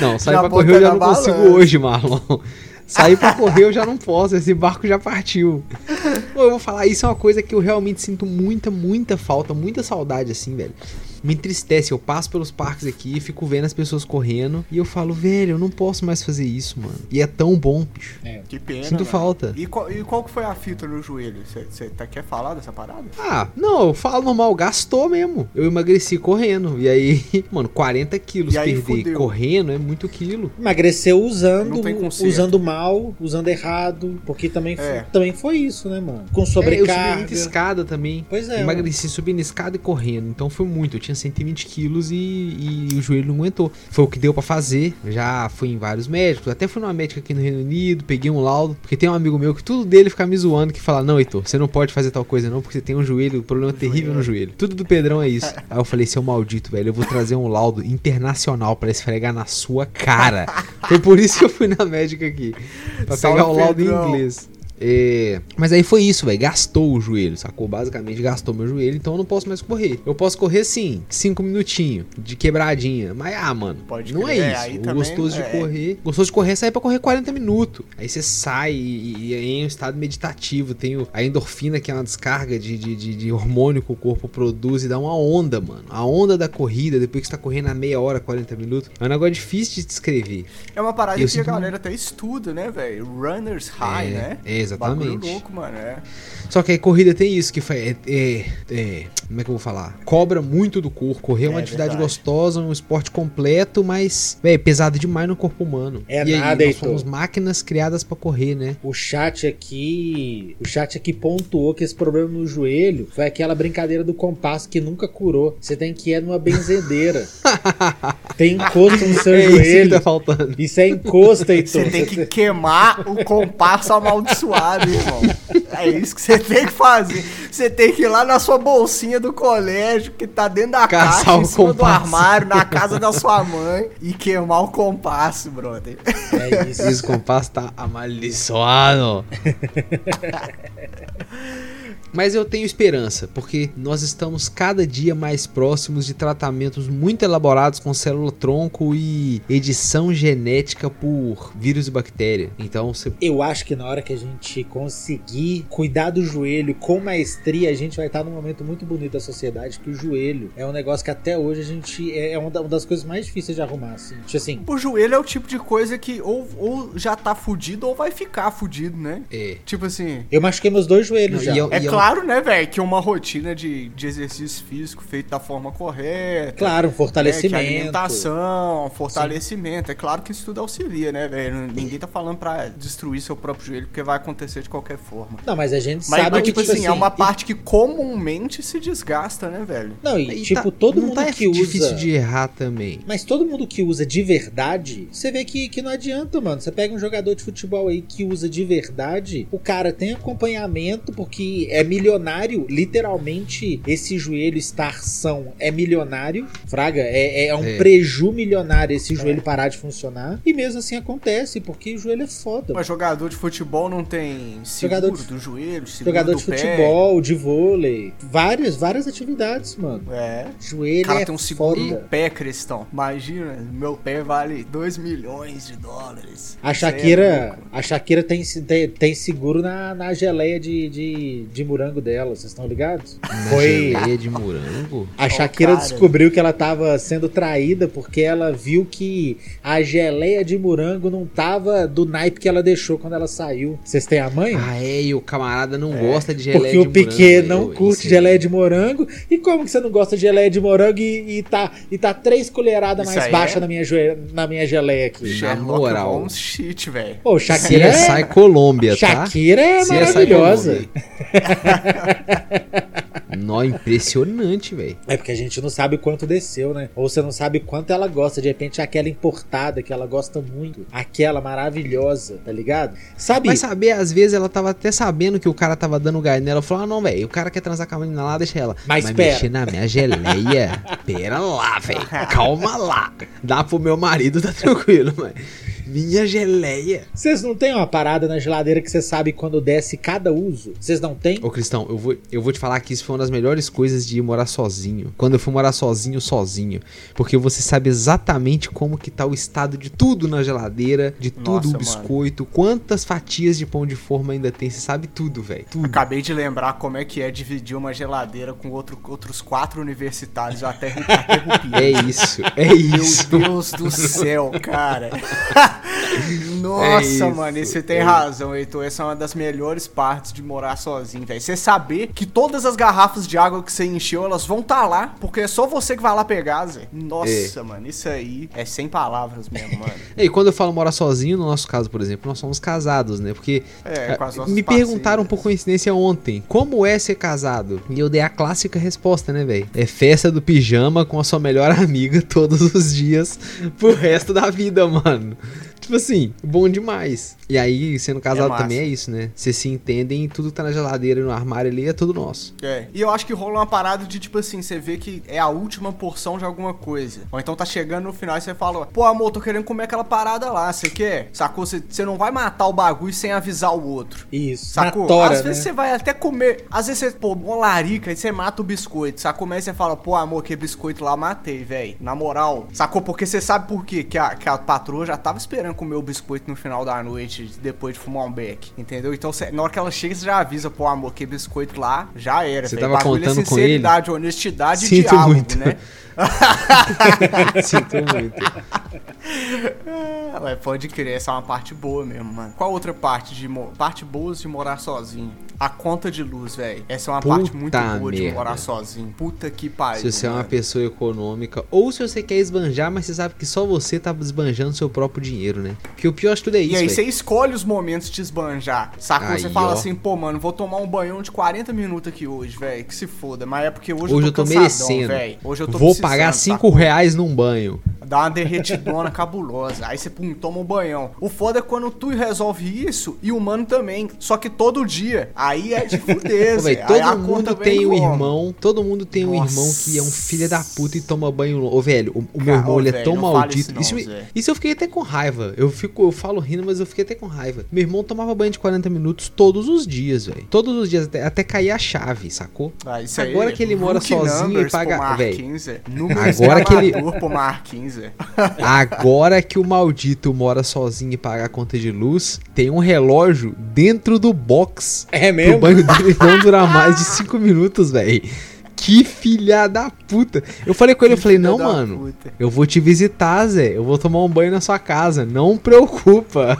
Speaker 3: Não, sair
Speaker 1: Já
Speaker 3: pra correr eu já não consigo hoje, Marlon. Sair pra correr eu já não posso, esse barco já partiu. Pô, eu vou falar, isso é uma coisa que eu realmente sinto muita, muita falta, muita saudade, assim, velho. Me entristece, eu passo pelos parques aqui, fico vendo as pessoas correndo e eu falo, velho, eu não posso mais fazer isso, mano. E é tão bom, bicho.
Speaker 1: Que pena.
Speaker 3: Sinto
Speaker 1: velho.
Speaker 3: falta.
Speaker 1: E qual, e qual que foi a fita no joelho? Você tá, quer falar dessa parada?
Speaker 3: Ah, não, eu falo normal, gastou mesmo. Eu emagreci correndo. E aí, mano, 40 quilos
Speaker 1: E aí,
Speaker 3: perder
Speaker 1: fudeu.
Speaker 3: correndo é muito quilo.
Speaker 2: Emagreceu usando, usando mal, usando errado. Porque também, foi,
Speaker 1: É.
Speaker 2: também foi isso, né, mano? Com
Speaker 3: É, eu subi
Speaker 2: sobrecarga.
Speaker 3: muita escada também.
Speaker 2: Pois é.
Speaker 3: Emagreci subindo escada e correndo. Então foi muito. Eu tinha 120 quilos e, e o joelho não aguentou. Foi o que deu pra fazer. Já fui em vários médicos. Até fui numa médica aqui no Reino Unido. Peguei um laudo. Porque tem um amigo meu que tudo dele fica me zoando. Que fala: Não, Heitor, você não pode fazer tal coisa não. Porque você tem um joelho, um problema terrível no joelho. Tudo do Pedrão é isso. Aí eu falei: Seu maldito, velho. Eu vou trazer um laudo internacional pra esfregar na sua cara. Foi por isso que eu fui na médica aqui. Pra
Speaker 1: Salve,
Speaker 3: pegar o laudo em inglês. É, Mas aí foi isso, velho. Gastou o joelho, sacou? Basicamente gastou meu joelho, então eu não posso mais correr. Eu posso correr sim, cinco minutinhos de quebradinha. Mas ah, mano,
Speaker 1: Pode
Speaker 3: não
Speaker 1: crer.
Speaker 3: é isso. o gostoso de
Speaker 1: é.
Speaker 3: correr. Gostoso de correr é sair pra correr 40 minutos. Aí você sai e, e é em um estado meditativo. Tem a endorfina, que é uma descarga de, de, de- de hormônio que o corpo produz e dá uma onda, mano. A onda da corrida, depois que você tá correndo a meia hora, 40 minutos. É um negócio difícil de descrever.
Speaker 1: É uma parada
Speaker 3: Eu
Speaker 1: que a galera até estuda, né, velho? Runners High,
Speaker 3: É,
Speaker 1: né?
Speaker 3: é, exatamente.
Speaker 1: Bagulho louco, mano. É.
Speaker 3: Só que a corrida tem isso, que foi, é, é- é- como é que eu vou falar? Cobra muito do corpo. Correr é uma
Speaker 1: É
Speaker 3: atividade
Speaker 1: verdade.
Speaker 3: gostosa, um esporte completo, mas é pesado demais no corpo humano.
Speaker 2: É
Speaker 3: e aí,
Speaker 2: nada,
Speaker 3: nós
Speaker 2: Heitor.
Speaker 3: somos máquinas criadas pra correr, né?
Speaker 2: O chat aqui. O chat aqui pontuou que esse problema no joelho foi aquela brincadeira do compasso que nunca curou. Você tem que ir numa benzedeira. tem encosto no seu
Speaker 3: é isso que
Speaker 2: joelho.
Speaker 3: tá faltando.
Speaker 2: Isso é encosto, Heitor.
Speaker 1: Você tem que queimar o compasso amaldiçoado, irmão. É isso que você tem que fazer. Você tem que ir lá na sua bolsinha do colégio, que tá dentro da
Speaker 3: Caçar
Speaker 1: caixa, em cima do
Speaker 3: compasso.
Speaker 1: armário, na casa da sua mãe, e queimar o compasso, brother.
Speaker 2: É isso.
Speaker 3: Esse compasso tá amaldiçoado. Mas eu tenho esperança, porque nós estamos cada dia mais próximos de tratamentos muito elaborados com célula-tronco e edição genética por vírus e bactéria. Então, você
Speaker 2: Eu acho que na hora que a gente conseguir cuidar do joelho com maestria, a gente vai estar num momento muito bonito da sociedade, que o joelho é um negócio que até hoje a gente é é uma da- uma das coisas mais difíceis de arrumar, assim. Tipo assim,
Speaker 1: O joelho é o tipo de coisa que ou, ou já tá fudido ou vai ficar fudido, né?
Speaker 3: é.
Speaker 1: Tipo assim.
Speaker 2: eu machuquei meus dois joelhos
Speaker 3: Não,
Speaker 2: já.
Speaker 3: e eu-
Speaker 1: É
Speaker 3: é um
Speaker 1: claro, né, velho, que uma rotina de, de exercício físico feito da forma correta.
Speaker 2: Claro, um
Speaker 1: né, que
Speaker 2: fortalecimento.
Speaker 1: alimentação, fortalecimento. É claro que isso tudo auxilia, né, velho? Ninguém tá falando pra destruir seu próprio joelho, porque vai acontecer de qualquer forma.
Speaker 2: Não, mas a gente
Speaker 1: Mas,
Speaker 2: sabe
Speaker 1: mas,
Speaker 2: que,
Speaker 1: tipo assim, é uma parte que comumente se desgasta, né, velho?
Speaker 2: Não, e,
Speaker 3: E
Speaker 2: tipo,
Speaker 3: tá-
Speaker 2: todo
Speaker 3: não
Speaker 2: mundo
Speaker 3: tá
Speaker 2: que usa.
Speaker 3: difícil de errar também.
Speaker 2: Mas todo mundo que usa de verdade, você vê que, que não adianta, mano. Você pega um jogador de futebol aí que usa de verdade, o cara tem acompanhamento porque é milionário, literalmente esse joelho estar são é milionário, fraga, é, é um
Speaker 3: É.
Speaker 2: preju milionário esse joelho parar de funcionar. E mesmo assim acontece, porque o joelho é foda.
Speaker 1: Mas jogador de futebol não tem seguro
Speaker 2: Jogador de-
Speaker 1: do joelho, seguro
Speaker 2: Jogador
Speaker 1: do
Speaker 2: de
Speaker 1: pé.
Speaker 2: futebol, de vôlei, várias, várias atividades, mano.
Speaker 1: É.
Speaker 2: Joelho
Speaker 1: O cara
Speaker 2: é
Speaker 1: tem um seguro
Speaker 2: foda.
Speaker 1: no pé, Cristão. Imagina, meu pé vale 2 milhões de dólares.
Speaker 2: A
Speaker 1: é
Speaker 2: Shakira, a Shakira tem, tem, tem seguro na, na geleia de, de, de morango dela, vocês estão ligados?
Speaker 3: Na
Speaker 2: Foi.
Speaker 3: geleia de morango.
Speaker 2: A Shakira
Speaker 1: cara.
Speaker 2: descobriu que ela tava sendo traída porque ela viu que a geleia de morango não tava do naipe que ela deixou quando ela saiu. Vocês têm a mãe?
Speaker 3: Ah, é, e o camarada não gosta de geleia
Speaker 2: Porque
Speaker 3: de
Speaker 2: o
Speaker 3: morango.
Speaker 2: Piquet
Speaker 3: velho.
Speaker 2: não curte
Speaker 3: Isso
Speaker 2: geleia de morango. E como que você não gosta de geleia de morango e, e tá, e tá três colheradas mais baixa
Speaker 1: é?
Speaker 2: na, minha na minha geleia aqui?
Speaker 3: Na
Speaker 1: Sherlock
Speaker 3: moral.
Speaker 1: Holmes shit, velho.
Speaker 2: Pô, Shakira é,
Speaker 3: CSI Colômbia, tá?
Speaker 2: Shakira é maravilhosa.
Speaker 3: Nó, impressionante, velho.
Speaker 2: É porque a gente não sabe quanto desceu, né? Ou você não sabe quanto ela gosta. De repente, aquela importada que ela gosta muito. Aquela maravilhosa, tá ligado? Sabe?
Speaker 3: Vai saber, às vezes ela tava até sabendo que o cara tava dando gás nela. Falou, ah, não, velho, o cara quer transar com a menina lá, deixa ela.
Speaker 2: Mas
Speaker 3: Mas
Speaker 2: pera.
Speaker 3: mexer na minha geleia, pera lá, velho. Calma lá. Dá pro meu marido, tá tranquilo, mas... Minha geleia.
Speaker 2: Vocês não têm uma parada na geladeira que você sabe quando desce cada uso? Vocês não têm?
Speaker 3: Ô, Cristão, eu vou, eu vou te falar que isso foi uma das melhores coisas de ir morar sozinho. Quando eu fui morar sozinho, sozinho. Porque você sabe exatamente como que tá o estado de tudo na geladeira, de tudo
Speaker 1: Nossa,
Speaker 3: o
Speaker 1: mano.
Speaker 3: biscoito, quantas fatias de pão de forma ainda tem. Você sabe tudo, velho. Tudo.
Speaker 1: Acabei de lembrar como é que é dividir uma geladeira com outro- outros quatro universitários. Eu até, até.
Speaker 3: É isso, é
Speaker 1: Meu
Speaker 3: isso.
Speaker 1: Deus do céu, cara. Nossa,
Speaker 3: É
Speaker 1: mano, e você tem
Speaker 3: é
Speaker 1: razão, Heitor. Essa é uma das melhores partes de morar sozinho, velho. Você saber que todas as garrafas de água que você encheu, elas vão estar lá, porque é só você que vai lá pegar, Zé. Nossa, mano, isso aí é sem palavras mesmo, mano.
Speaker 3: E quando eu falo morar sozinho, no nosso caso, por exemplo, nós somos casados, né? Porque
Speaker 1: É, com as nossas
Speaker 3: me perguntaram por coincidência ontem, como é ser casado? E eu dei a clássica resposta, né, velho? É festa do pijama com a sua melhor amiga todos os dias pro resto da vida, mano. Tipo assim, bom demais. E aí, sendo casado
Speaker 1: massa.
Speaker 3: também é isso, né? Vocês se entendem e tudo que tá na geladeira no armário ali é tudo nosso.
Speaker 1: É. E eu acho que rola uma parada de tipo assim, você vê que é a última porção de alguma coisa. Ou então tá chegando no final e você fala, pô, amor, tô querendo comer aquela parada lá, você quer? Sacou? Você, não vai matar o bagulho sem avisar o outro.
Speaker 2: Isso.
Speaker 1: Sacou?
Speaker 2: Tora,
Speaker 1: Às vezes
Speaker 2: né?
Speaker 1: você vai até comer. Às vezes você, pô, uma larica e você mata o biscoito. Sacou? Mas você fala, pô, amor, que biscoito lá matei, velho. Na moral. Sacou? Porque você sabe por quê? Que a, que a patroa já tava esperando comer o biscoito no final da noite, depois de fumar um beck. Entendeu? Então você- na hora que ela chega, você já avisa, pô, amor, que biscoito lá já era.
Speaker 3: Você
Speaker 1: velho.
Speaker 3: tava
Speaker 1: Bagulho é
Speaker 3: contando com
Speaker 1: sinceridade, honestidade e
Speaker 3: Sinto
Speaker 1: diálogo,
Speaker 3: muito.
Speaker 1: né?
Speaker 3: Sinto muito.
Speaker 1: Mas pode crer, essa é uma parte boa mesmo, mano. Qual outra parte de parte boas de morar sozinho? A conta de luz, velho. Essa é uma parte muito
Speaker 3: Puta
Speaker 1: boa de
Speaker 3: merda.
Speaker 1: morar sozinho. Puta que pariu.
Speaker 3: Se você é uma pessoa econômica, ou se você quer esbanjar, mas você sabe que só você tá esbanjando seu próprio dinheiro, né? Porque o pior de tudo é isso,
Speaker 1: E aí
Speaker 3: velho.
Speaker 1: você escolhe os momentos de esbanjar. Sacou?
Speaker 3: Aí,
Speaker 1: você fala
Speaker 3: ó.
Speaker 1: assim, pô, mano, vou tomar um banhão de 40 minutos aqui hoje, velho. Que se foda. Mas é porque hoje,
Speaker 3: Hoje
Speaker 1: eu
Speaker 3: eu
Speaker 1: tô,
Speaker 3: tô
Speaker 1: cansadão,
Speaker 3: merecendo.
Speaker 1: velho. Hoje eu tô
Speaker 3: Vou pagar 5
Speaker 1: sacou?
Speaker 3: reais num banho.
Speaker 1: Dá uma derretidona cabulosa. Aí você pum, toma um banhão. O foda é quando tu resolve isso e o mano também. Só que todo dia. Aí é de fuder,
Speaker 3: Pô,
Speaker 1: Aí
Speaker 3: todo mundo tem um
Speaker 1: como?
Speaker 3: irmão. Todo mundo tem um
Speaker 1: Nossa.
Speaker 3: irmão que é um filho da puta e toma banho. Ô, velho, o, o meu irmão
Speaker 1: ô,
Speaker 3: ele é
Speaker 1: velho,
Speaker 3: tão maldito.
Speaker 1: isso não,
Speaker 3: isso, me- isso eu fiquei até com raiva. Eu fico, eu falo rindo, mas eu fiquei até com raiva. Meu irmão tomava banho de 40 minutos todos os dias, velho. Todos os dias, até, até cair a chave, sacou?
Speaker 1: Ah, isso aí,
Speaker 3: Agora que ele mora sozinho e paga-.
Speaker 1: Número
Speaker 3: Agora que ele-. Agora que o maldito mora sozinho e paga a conta de luz, tem um relógio dentro do box
Speaker 2: É mesmo?
Speaker 3: banho dele não durar mais de 5 minutos, velho. Que filha da puta. Eu falei com ele, eu falei, não, mano.
Speaker 1: puta.
Speaker 3: Eu vou te visitar, Zé. Eu vou tomar um banho na sua casa. Não preocupa.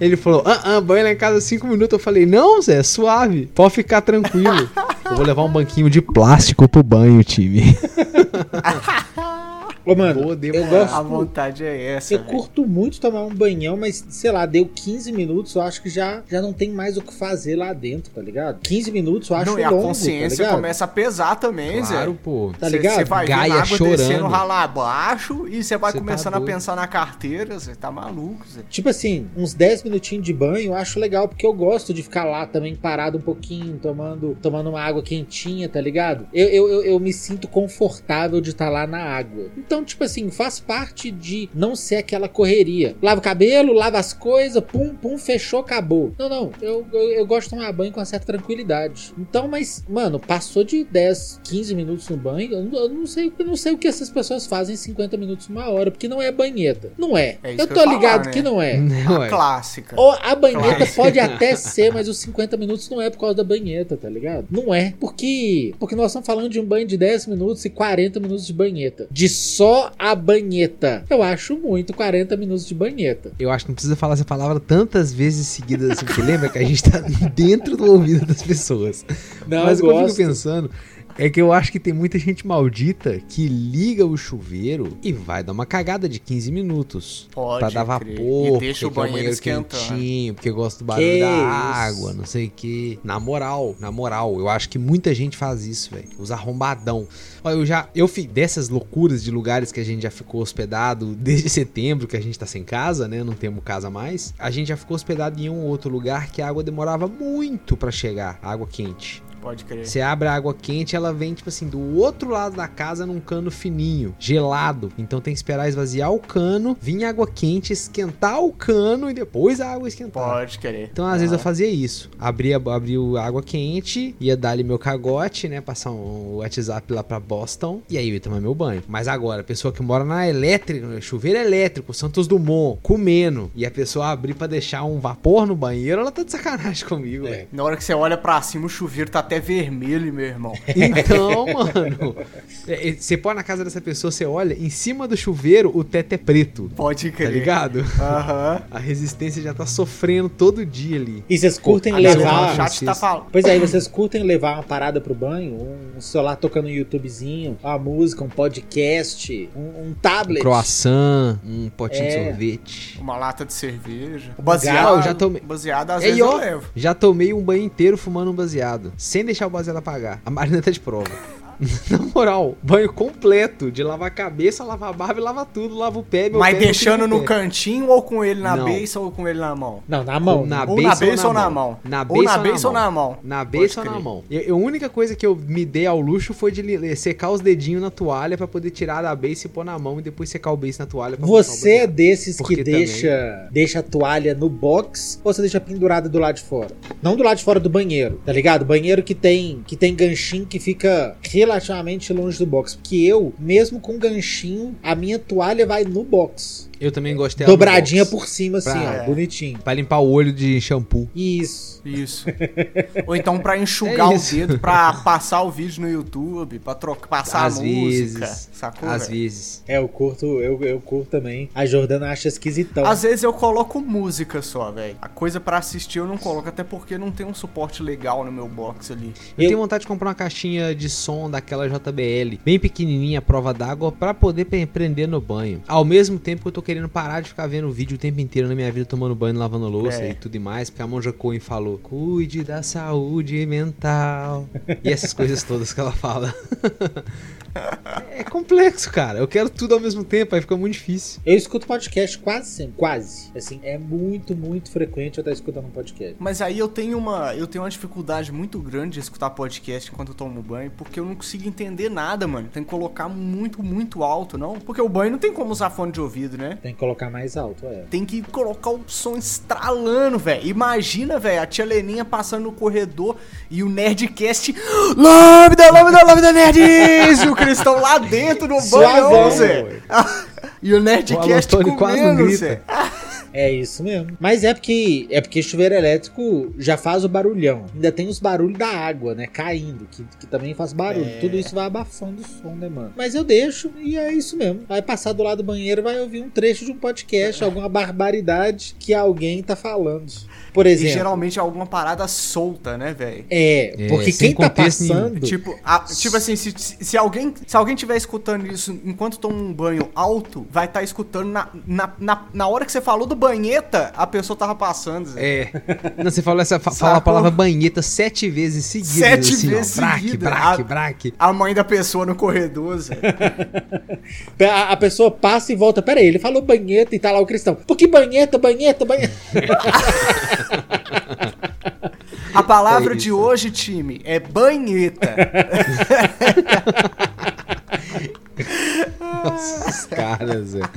Speaker 3: Ele falou, ah, ah, banho lá em casa cinco minutos. Eu falei, não, Zé, suave. Pode ficar tranquilo. Eu vou levar um banquinho de plástico pro banho, time.
Speaker 2: Ô, mano,
Speaker 3: Vou
Speaker 2: eu
Speaker 3: demorar.
Speaker 2: gosto.
Speaker 1: A vontade é essa.
Speaker 2: Eu
Speaker 1: velho.
Speaker 2: curto muito tomar um banhão, mas sei lá, deu 15 minutos, eu acho que já, já não tem mais o que fazer lá dentro, tá ligado? 15 minutos eu acho
Speaker 1: Não, e a
Speaker 2: longo,
Speaker 1: consciência
Speaker 2: tá
Speaker 1: começa a pesar também,
Speaker 3: Claro,
Speaker 1: Zé.
Speaker 3: pô.
Speaker 2: Tá
Speaker 1: Cê-
Speaker 2: ligado?
Speaker 1: Você vai
Speaker 3: Gaia
Speaker 1: a água
Speaker 3: chorando.
Speaker 1: descendo lá abaixo e você vai
Speaker 3: Cê tá
Speaker 1: começando a
Speaker 3: doido.
Speaker 1: pensar na carteira, você tá maluco, Zé.
Speaker 2: Tipo assim, uns 10 minutinhos de banho eu acho legal, porque eu gosto de ficar lá também parado um pouquinho, tomando, tomando uma água quentinha, tá ligado? Eu, eu, eu, eu me sinto confortável de estar lá na água. Então, tipo assim, faz parte de não ser aquela correria. Lava o cabelo, lava as coisas, pum, pum, fechou, acabou. Não, não, eu, eu, eu gosto de tomar banho com uma certa tranquilidade. Então, mas, mano, passou de 10, 15 minutos no banho, eu, não- eu não sei, eu não sei o que essas pessoas fazem em 50 minutos, uma hora, porque não é banheta. Não é.
Speaker 1: É
Speaker 2: eu tô
Speaker 1: eu
Speaker 2: ligado
Speaker 1: falar,
Speaker 2: que
Speaker 1: né?
Speaker 2: não é.
Speaker 3: Não,
Speaker 1: A
Speaker 3: é.
Speaker 1: clássica.
Speaker 2: Ou a banheta
Speaker 1: Claro.
Speaker 2: pode até ser, mas os 50 minutos não é por causa da banheta, tá ligado? Não é. Porque, porque nós estamos falando de um banho de 10 minutos e 40 minutos de banheta. De só a banheta. Eu acho muito 40 minutos de banheta.
Speaker 3: Eu acho que não precisa falar essa palavra tantas vezes seguidas assim, porque lembra que a gente tá dentro do ouvido das pessoas.
Speaker 2: Não,
Speaker 3: Mas o
Speaker 2: eu
Speaker 3: que eu fico pensando é que eu acho que tem muita gente maldita que liga o chuveiro e vai dar uma cagada de 15 minutos.
Speaker 1: Pode
Speaker 3: pra dar
Speaker 1: crer.
Speaker 3: vapor,
Speaker 1: E deixa o
Speaker 3: porque quer
Speaker 1: banheiro esquentando.
Speaker 3: quentinho, porque gosta do barulho
Speaker 2: Que
Speaker 3: da
Speaker 2: isso.
Speaker 3: água, não sei o que. Na moral, na moral, eu acho que muita gente faz isso, velho. Os arrombadão. Olha, eu já, eu fiz dessas loucuras de lugares que a gente já ficou hospedado desde setembro, que a gente tá sem casa, né? Não temos casa mais. A gente já ficou hospedado em um ou outro lugar que a água demorava muito pra chegar, água quente.
Speaker 1: Pode crer.
Speaker 3: Você abre a água quente, ela vem, tipo assim, do outro lado da casa num cano fininho, gelado. Então tem que esperar esvaziar o cano, vir água quente, esquentar o cano e depois a água esquentar.
Speaker 1: Pode querer.
Speaker 3: Então, às vezes eu fazia isso. Abria, abria o água quente, ia dar ali meu cagote, né? Passar um WhatsApp lá pra Boston. E aí eu ia tomar meu banho. Mas agora, a pessoa que mora na elétrica, no chuveiro elétrico, Santos Dumont, comendo, e a pessoa abrir pra deixar um vapor no banheiro, ela tá de sacanagem comigo,
Speaker 2: É.
Speaker 3: velho.
Speaker 1: Na hora que você olha pra cima, o chuveiro tá até vermelho, meu irmão.
Speaker 3: Então, mano, é, é, você põe na casa dessa pessoa, você olha, em cima do chuveiro o teto é preto.
Speaker 1: Pode
Speaker 3: Tá
Speaker 1: crer.
Speaker 3: ligado?
Speaker 1: Aham.
Speaker 3: A resistência já tá sofrendo todo dia ali.
Speaker 2: E vocês curtem
Speaker 1: o
Speaker 2: levar.
Speaker 3: levar-
Speaker 1: chat tá falando.
Speaker 2: Pois é, vocês curtem levar uma parada pro banho? Um celular tocando um YouTubezinho, uma música, um podcast, um, um tablet.
Speaker 3: croissant, um potinho de
Speaker 2: É.
Speaker 3: sorvete.
Speaker 1: Uma lata de cerveja. O baseado,
Speaker 3: eu já tomei.
Speaker 1: baseado às
Speaker 3: Ei,
Speaker 1: vezes eu levo.
Speaker 3: já tomei um banho inteiro fumando um baseado, sem deixar o baseado apagar. A Marina tá de prova. Na moral, banho completo, de lavar a cabeça, lavar a barba e lavar tudo, lava o pé, meu
Speaker 1: Mas
Speaker 3: pé,
Speaker 1: deixando no
Speaker 3: pé.
Speaker 1: cantinho ou com ele na
Speaker 3: Não.
Speaker 1: beiça ou com ele na mão?
Speaker 2: Não, na mão.
Speaker 3: Ou na
Speaker 1: ou na beiça ou na mão?
Speaker 3: Na
Speaker 1: ou
Speaker 3: beiça
Speaker 1: na beiça ou na mão?
Speaker 3: Na beiça ou na mão. Eu- a única coisa que eu me dei ao luxo foi de secar os dedinhos na toalha pra poder tirar da beiça e pôr na mão e depois secar o beiço na toalha
Speaker 2: Você é desses
Speaker 3: Porque
Speaker 2: que
Speaker 3: também-
Speaker 2: deixa, deixa a toalha no box ou você deixa pendurada do lado de fora? Não do lado de fora do banheiro, tá ligado? Banheiro que tem que tem ganchinho que fica relativamente longe do box. Porque eu, mesmo com ganchinho, a minha toalha vai no box.
Speaker 3: Eu também gosto dela
Speaker 2: Dobradinha por cima, assim,
Speaker 3: Pra-
Speaker 2: ó, bonitinho.
Speaker 3: Pra limpar o olho de shampoo.
Speaker 2: Isso.
Speaker 1: Isso. Ou então pra enxugar
Speaker 3: É
Speaker 1: o dedo, pra passar o vídeo no YouTube, pra trocar, passar
Speaker 3: Às
Speaker 1: a música.
Speaker 3: vezes.
Speaker 1: Sacou?
Speaker 3: Às
Speaker 1: velho?
Speaker 3: vezes.
Speaker 2: É, eu curto, eu, eu curto também. A Jordana acha esquisitão.
Speaker 1: Às vezes eu coloco música só, velho. A coisa pra assistir eu não coloco, até porque não tem um suporte legal no meu box ali.
Speaker 3: Eu,
Speaker 2: Eu-
Speaker 3: tenho vontade de comprar uma caixinha de som daquela JBL, bem pequenininha, prova d'água, pra poder prender no banho. Ao mesmo tempo que eu tô querendo parar de ficar vendo vídeo o tempo inteiro na minha vida, tomando banho, lavando louça
Speaker 1: É.
Speaker 3: e tudo mais, porque a Monja Coen falou, cuide da saúde mental. e essas coisas todas que ela fala. é complexo, cara. Eu quero tudo ao mesmo tempo, aí fica muito difícil.
Speaker 2: Eu escuto podcast quase sempre, quase. Assim, é muito, muito frequente eu estar escutando um podcast.
Speaker 1: Mas aí eu tenho uma, eu tenho uma dificuldade muito grande de escutar podcast enquanto eu tomo banho, porque eu não consigo entender nada, mano. Tem que colocar muito, muito alto, não? Porque o banho não tem como usar fone de ouvido, né?
Speaker 2: Tem que colocar mais alto, é.
Speaker 1: Tem que colocar o som estralando, velho. Imagina, velho, a tia Leninha passando no corredor e o Nerdcast. Lambda, lambda, lambda, nerds! E o Cristão lá dentro no banho, Zé. E o
Speaker 3: O
Speaker 1: Nerdcast
Speaker 3: não
Speaker 1: comendo,
Speaker 3: grita.
Speaker 2: É isso mesmo. Mas é porque é porque chuveiro elétrico já faz o barulhão. Ainda tem os barulhos da água, né? Caindo, que, que também faz barulho.
Speaker 1: É.
Speaker 2: Tudo isso vai abafando o som, né, mano? Mas eu deixo e é isso mesmo. Vai passar do lado do banheiro, vai ouvir um trecho de um podcast, alguma barbaridade que alguém tá falando. Por
Speaker 1: E
Speaker 2: exemplo.
Speaker 1: geralmente é alguma parada solta, né, velho?
Speaker 2: É,
Speaker 3: É,
Speaker 2: porque quem tá passando.
Speaker 1: Tipo, a- tipo assim, se, se alguém se alguém tiver escutando isso enquanto toma um banho alto, vai estar escutando na, na, na, na hora que você falou do banheta, a pessoa tava passando, Zé.
Speaker 3: É. Não, você falou essa, fala a palavra banheta sete vezes seguidas.
Speaker 1: Sete
Speaker 3: assim,
Speaker 1: vezes
Speaker 3: braque,
Speaker 1: seguida.
Speaker 3: braque,
Speaker 1: A-
Speaker 3: braque.
Speaker 1: A mãe da pessoa no corredor, Zé.
Speaker 2: A, a pessoa passa e volta. Pera aí, ele falou banheta e tá lá o cristão. Por que banheta, banheta, banheta?
Speaker 1: A palavra
Speaker 3: É
Speaker 1: de hoje, time, é banheta.
Speaker 3: Nossa, os caras, Zé.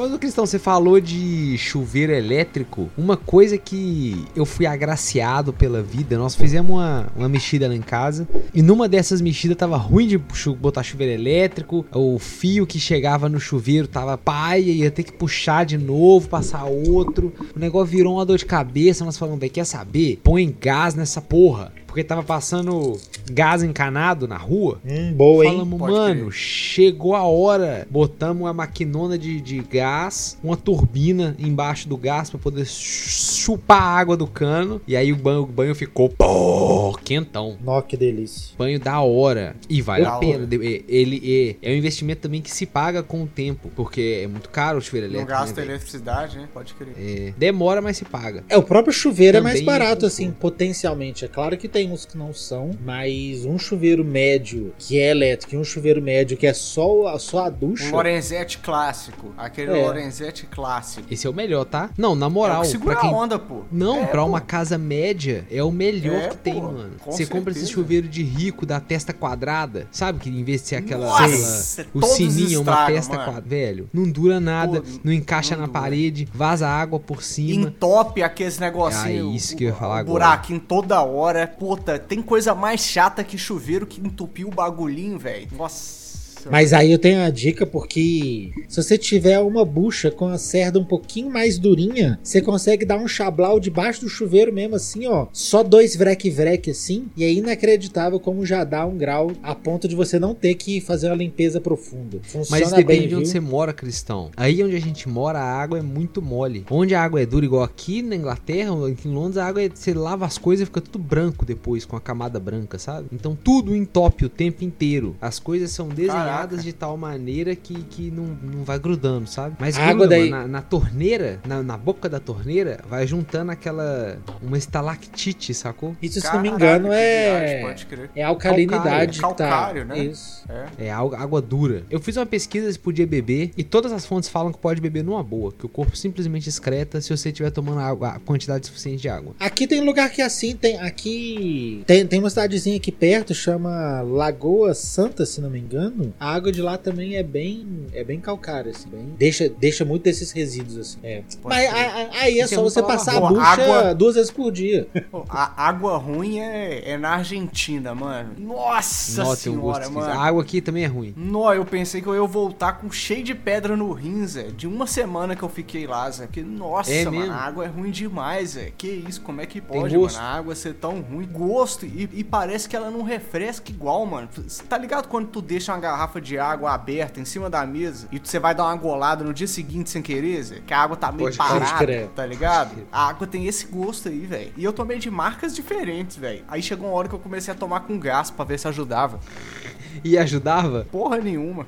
Speaker 3: Mas, ô Cristão, você falou de chuveiro elétrico. Uma coisa que eu fui agraciado pela vida, nós fizemos uma, uma mexida lá em casa. E numa dessas mexidas tava ruim de botar chuveiro elétrico. O fio que chegava no chuveiro tava paia, ia ter que puxar de novo, passar outro. O negócio virou uma dor de cabeça. Nós falamos, velho, quer saber? Põe gás nessa porra. Porque tava passando gás encanado na rua.
Speaker 2: Hum, boa, hein?
Speaker 3: Falamos,
Speaker 1: Pode
Speaker 3: mano,
Speaker 1: crer.
Speaker 3: chegou a hora. Botamos uma maquinona de, de gás, uma turbina embaixo do gás pra poder chu- chupar a água do cano. E aí o banho, o banho ficou pô, quentão.
Speaker 2: Nó, que delícia.
Speaker 3: Banho da hora. E vale
Speaker 1: Da
Speaker 3: a pena. De- Ele é, é um investimento também que se paga com o tempo. Porque é muito caro o chuveiro
Speaker 1: Não
Speaker 3: elétrico. né,
Speaker 1: gasta
Speaker 3: velho?
Speaker 1: eletricidade, né? Pode crer.
Speaker 3: É, demora, mas se paga.
Speaker 2: É, o próprio chuveiro é
Speaker 3: Também
Speaker 2: mais barato,
Speaker 3: é
Speaker 2: assim, potencialmente. É claro que tem uns que não são, mas um chuveiro médio que é elétrico e um chuveiro médio que é só, a- só a ducha.
Speaker 1: Um Lorenzetti clássico. Aquele
Speaker 2: É.
Speaker 1: Lorenzetti clássico.
Speaker 3: Esse é o melhor, tá? Não, na
Speaker 1: É
Speaker 3: moral.
Speaker 1: que segura
Speaker 3: pra quem
Speaker 1: a onda, pô.
Speaker 3: Não,
Speaker 1: É,
Speaker 3: pra
Speaker 1: pô.
Speaker 3: uma casa média é o melhor
Speaker 1: É,
Speaker 3: que tem,
Speaker 1: pô,
Speaker 3: mano.
Speaker 1: com
Speaker 3: Você compra esse
Speaker 1: certeza.
Speaker 3: chuveiro de rico da testa quadrada, sabe? Que em vez de ser aquela.
Speaker 1: Nossa,
Speaker 3: aquela- o sininho é uma
Speaker 1: estragam,
Speaker 3: testa
Speaker 1: mano.
Speaker 3: quadrada. Velho, não dura nada,
Speaker 1: Pô,
Speaker 3: não encaixa
Speaker 1: não
Speaker 3: na
Speaker 1: dura.
Speaker 3: parede, vaza água por cima.
Speaker 1: Entope aqueles negocinhos.
Speaker 3: É isso que eu ia falar
Speaker 1: o
Speaker 3: agora.
Speaker 1: buraquinho toda hora. Puta, tem coisa mais chata que chuveiro que entupiu o bagulhinho, velho. Nossa.
Speaker 2: Mas aí eu tenho a dica porque se você tiver uma bucha com a cerda um pouquinho mais durinha, você consegue dar um chablau debaixo do chuveiro mesmo assim, ó. Só dois vrec-vrec assim, e é inacreditável como já dá um grau a ponto de você não ter que fazer uma limpeza profunda. Funciona
Speaker 3: Mas depende
Speaker 2: bem,
Speaker 3: de onde
Speaker 2: viu?
Speaker 3: você mora, Cristão. Aí onde a gente mora, a água é muito mole. Onde a água é dura, igual aqui na Inglaterra, aqui em Londres, a água é, você lava as coisas e fica tudo branco depois, com a camada branca, sabe? Então tudo entope o tempo inteiro. As coisas são desenhadas
Speaker 1: Caraca.
Speaker 3: de tal maneira que, que não, não vai grudando, sabe? Mas
Speaker 2: A água
Speaker 3: gruda,
Speaker 2: daí-
Speaker 3: mano, na, na torneira, na, na boca da torneira, vai juntando aquela. uma estalactite, sacou?
Speaker 2: Isso, se não me
Speaker 1: Caraca,
Speaker 2: engano,
Speaker 1: viagem,
Speaker 2: é.
Speaker 1: pode crer.
Speaker 2: É a alcalinidade
Speaker 1: Calcário,
Speaker 2: tá.
Speaker 1: calcário, né?
Speaker 2: Isso.
Speaker 1: É.
Speaker 3: É água, água dura. Eu fiz uma pesquisa se podia beber e todas as fontes falam que pode beber numa boa, que o corpo simplesmente excreta se você estiver tomando água, a quantidade suficiente de água.
Speaker 2: Aqui tem lugar que é assim, tem aqui tem, tem uma cidadezinha aqui perto, chama Lagoa Santa, se não me engano. A água de lá também é bem é bem calcária assim, bem, deixa deixa muito desses resíduos assim. É. Mas a- a- aí é
Speaker 3: é
Speaker 2: só você passar a bucha
Speaker 1: Água-
Speaker 2: duas vezes por dia.
Speaker 1: A água ruim é, é na Argentina, mano. Nossa,
Speaker 3: Nossa, um
Speaker 1: senhora, mano.
Speaker 3: A água aqui também é ruim.
Speaker 1: Nó, eu pensei que eu ia voltar com cheio de pedra no rim, Zé. De uma semana que eu fiquei lá, Zé. Porque, nossa,
Speaker 3: É
Speaker 1: mano, a água é ruim demais, Zé. Que isso, como é que pode, mano? A água ser tão ruim. Gosto. E, e parece que ela não refresca igual, mano. Cê Tá ligado quando tu deixa uma garrafa de água aberta em cima da mesa e você vai dar uma golada no dia seguinte sem querer, Zé? Que a água tá meio
Speaker 3: Pode
Speaker 1: parada,
Speaker 2: crer.
Speaker 1: tá ligado? A água tem esse gosto aí, velho. E eu tomei de marcas diferentes, velho. Aí chegou uma hora que eu comecei a tomar com gás pra ver se ajudava.
Speaker 3: E ajudava?
Speaker 1: Porra nenhuma.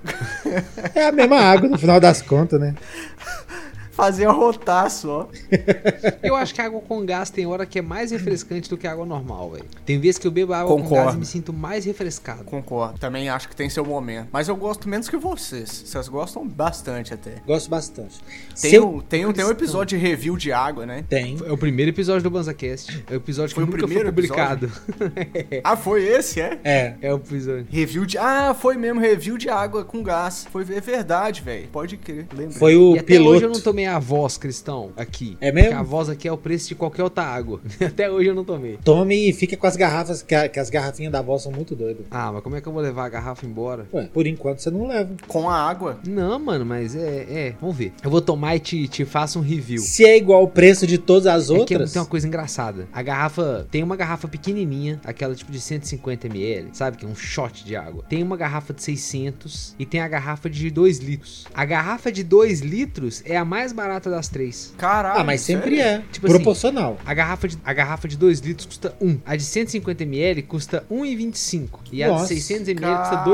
Speaker 2: É a mesma água no final das contas, né?
Speaker 1: Fazia rotar só.
Speaker 3: Eu acho que a água com gás tem hora que é mais refrescante do que a água normal, velho. Tem vezes que eu bebo água com
Speaker 1: Concordo.
Speaker 3: gás e me sinto mais refrescado.
Speaker 1: Concordo. Também acho que tem seu momento. Mas eu gosto menos que vocês. Vocês gostam bastante até.
Speaker 2: Gosto bastante.
Speaker 1: Tem, um, tem, um, tem um episódio de review de água, né?
Speaker 2: Tem.
Speaker 3: É o primeiro episódio do BanzaCast. É o episódio
Speaker 1: Foi
Speaker 3: que
Speaker 1: o
Speaker 3: nunca foi
Speaker 1: primeiro
Speaker 3: publicado.
Speaker 1: Ah, foi esse, é?
Speaker 2: É.
Speaker 3: é o episódio.
Speaker 1: Review de. Ah, foi mesmo, review de água com gás. Foi é verdade, velho. Pode crer. Lembrei.
Speaker 2: Foi o
Speaker 3: e até hoje eu
Speaker 2: piloto.
Speaker 3: não tomei tomei a voz, Cristão, aqui.
Speaker 2: É mesmo?
Speaker 3: Porque a voz aqui é o preço de qualquer outra água. Até hoje eu não tomei.
Speaker 2: Tome e fica com as garrafas, que, a- que as garrafinhas da voz são muito doidas.
Speaker 3: Ah, mas como é que eu vou levar a garrafa embora?
Speaker 2: Ué, por enquanto você não leva.
Speaker 1: Com a água.
Speaker 3: Não, mano, mas é, é. Vamos ver. Eu vou tomar e te, te faço um review.
Speaker 2: Se é igual o preço de todas as
Speaker 3: É que
Speaker 2: outras.
Speaker 3: tem uma coisa engraçada. A garrafa. Tem uma garrafa pequenininha, aquela tipo de 150ml, sabe? Que é um shot de água. Tem uma garrafa de 600 e tem a garrafa de 2 litros. A garrafa de 2 litros é a mais barata das três.
Speaker 1: Caralho.
Speaker 2: Ah, mas sempre
Speaker 1: sério?
Speaker 2: é.
Speaker 3: Tipo assim,
Speaker 2: proporcional.
Speaker 3: A garrafa de, a garrafa de 2 litros custa 1. A de 150ml custa 1,25. E a
Speaker 2: Nossa,
Speaker 3: de 600ml custa
Speaker 1: caraca.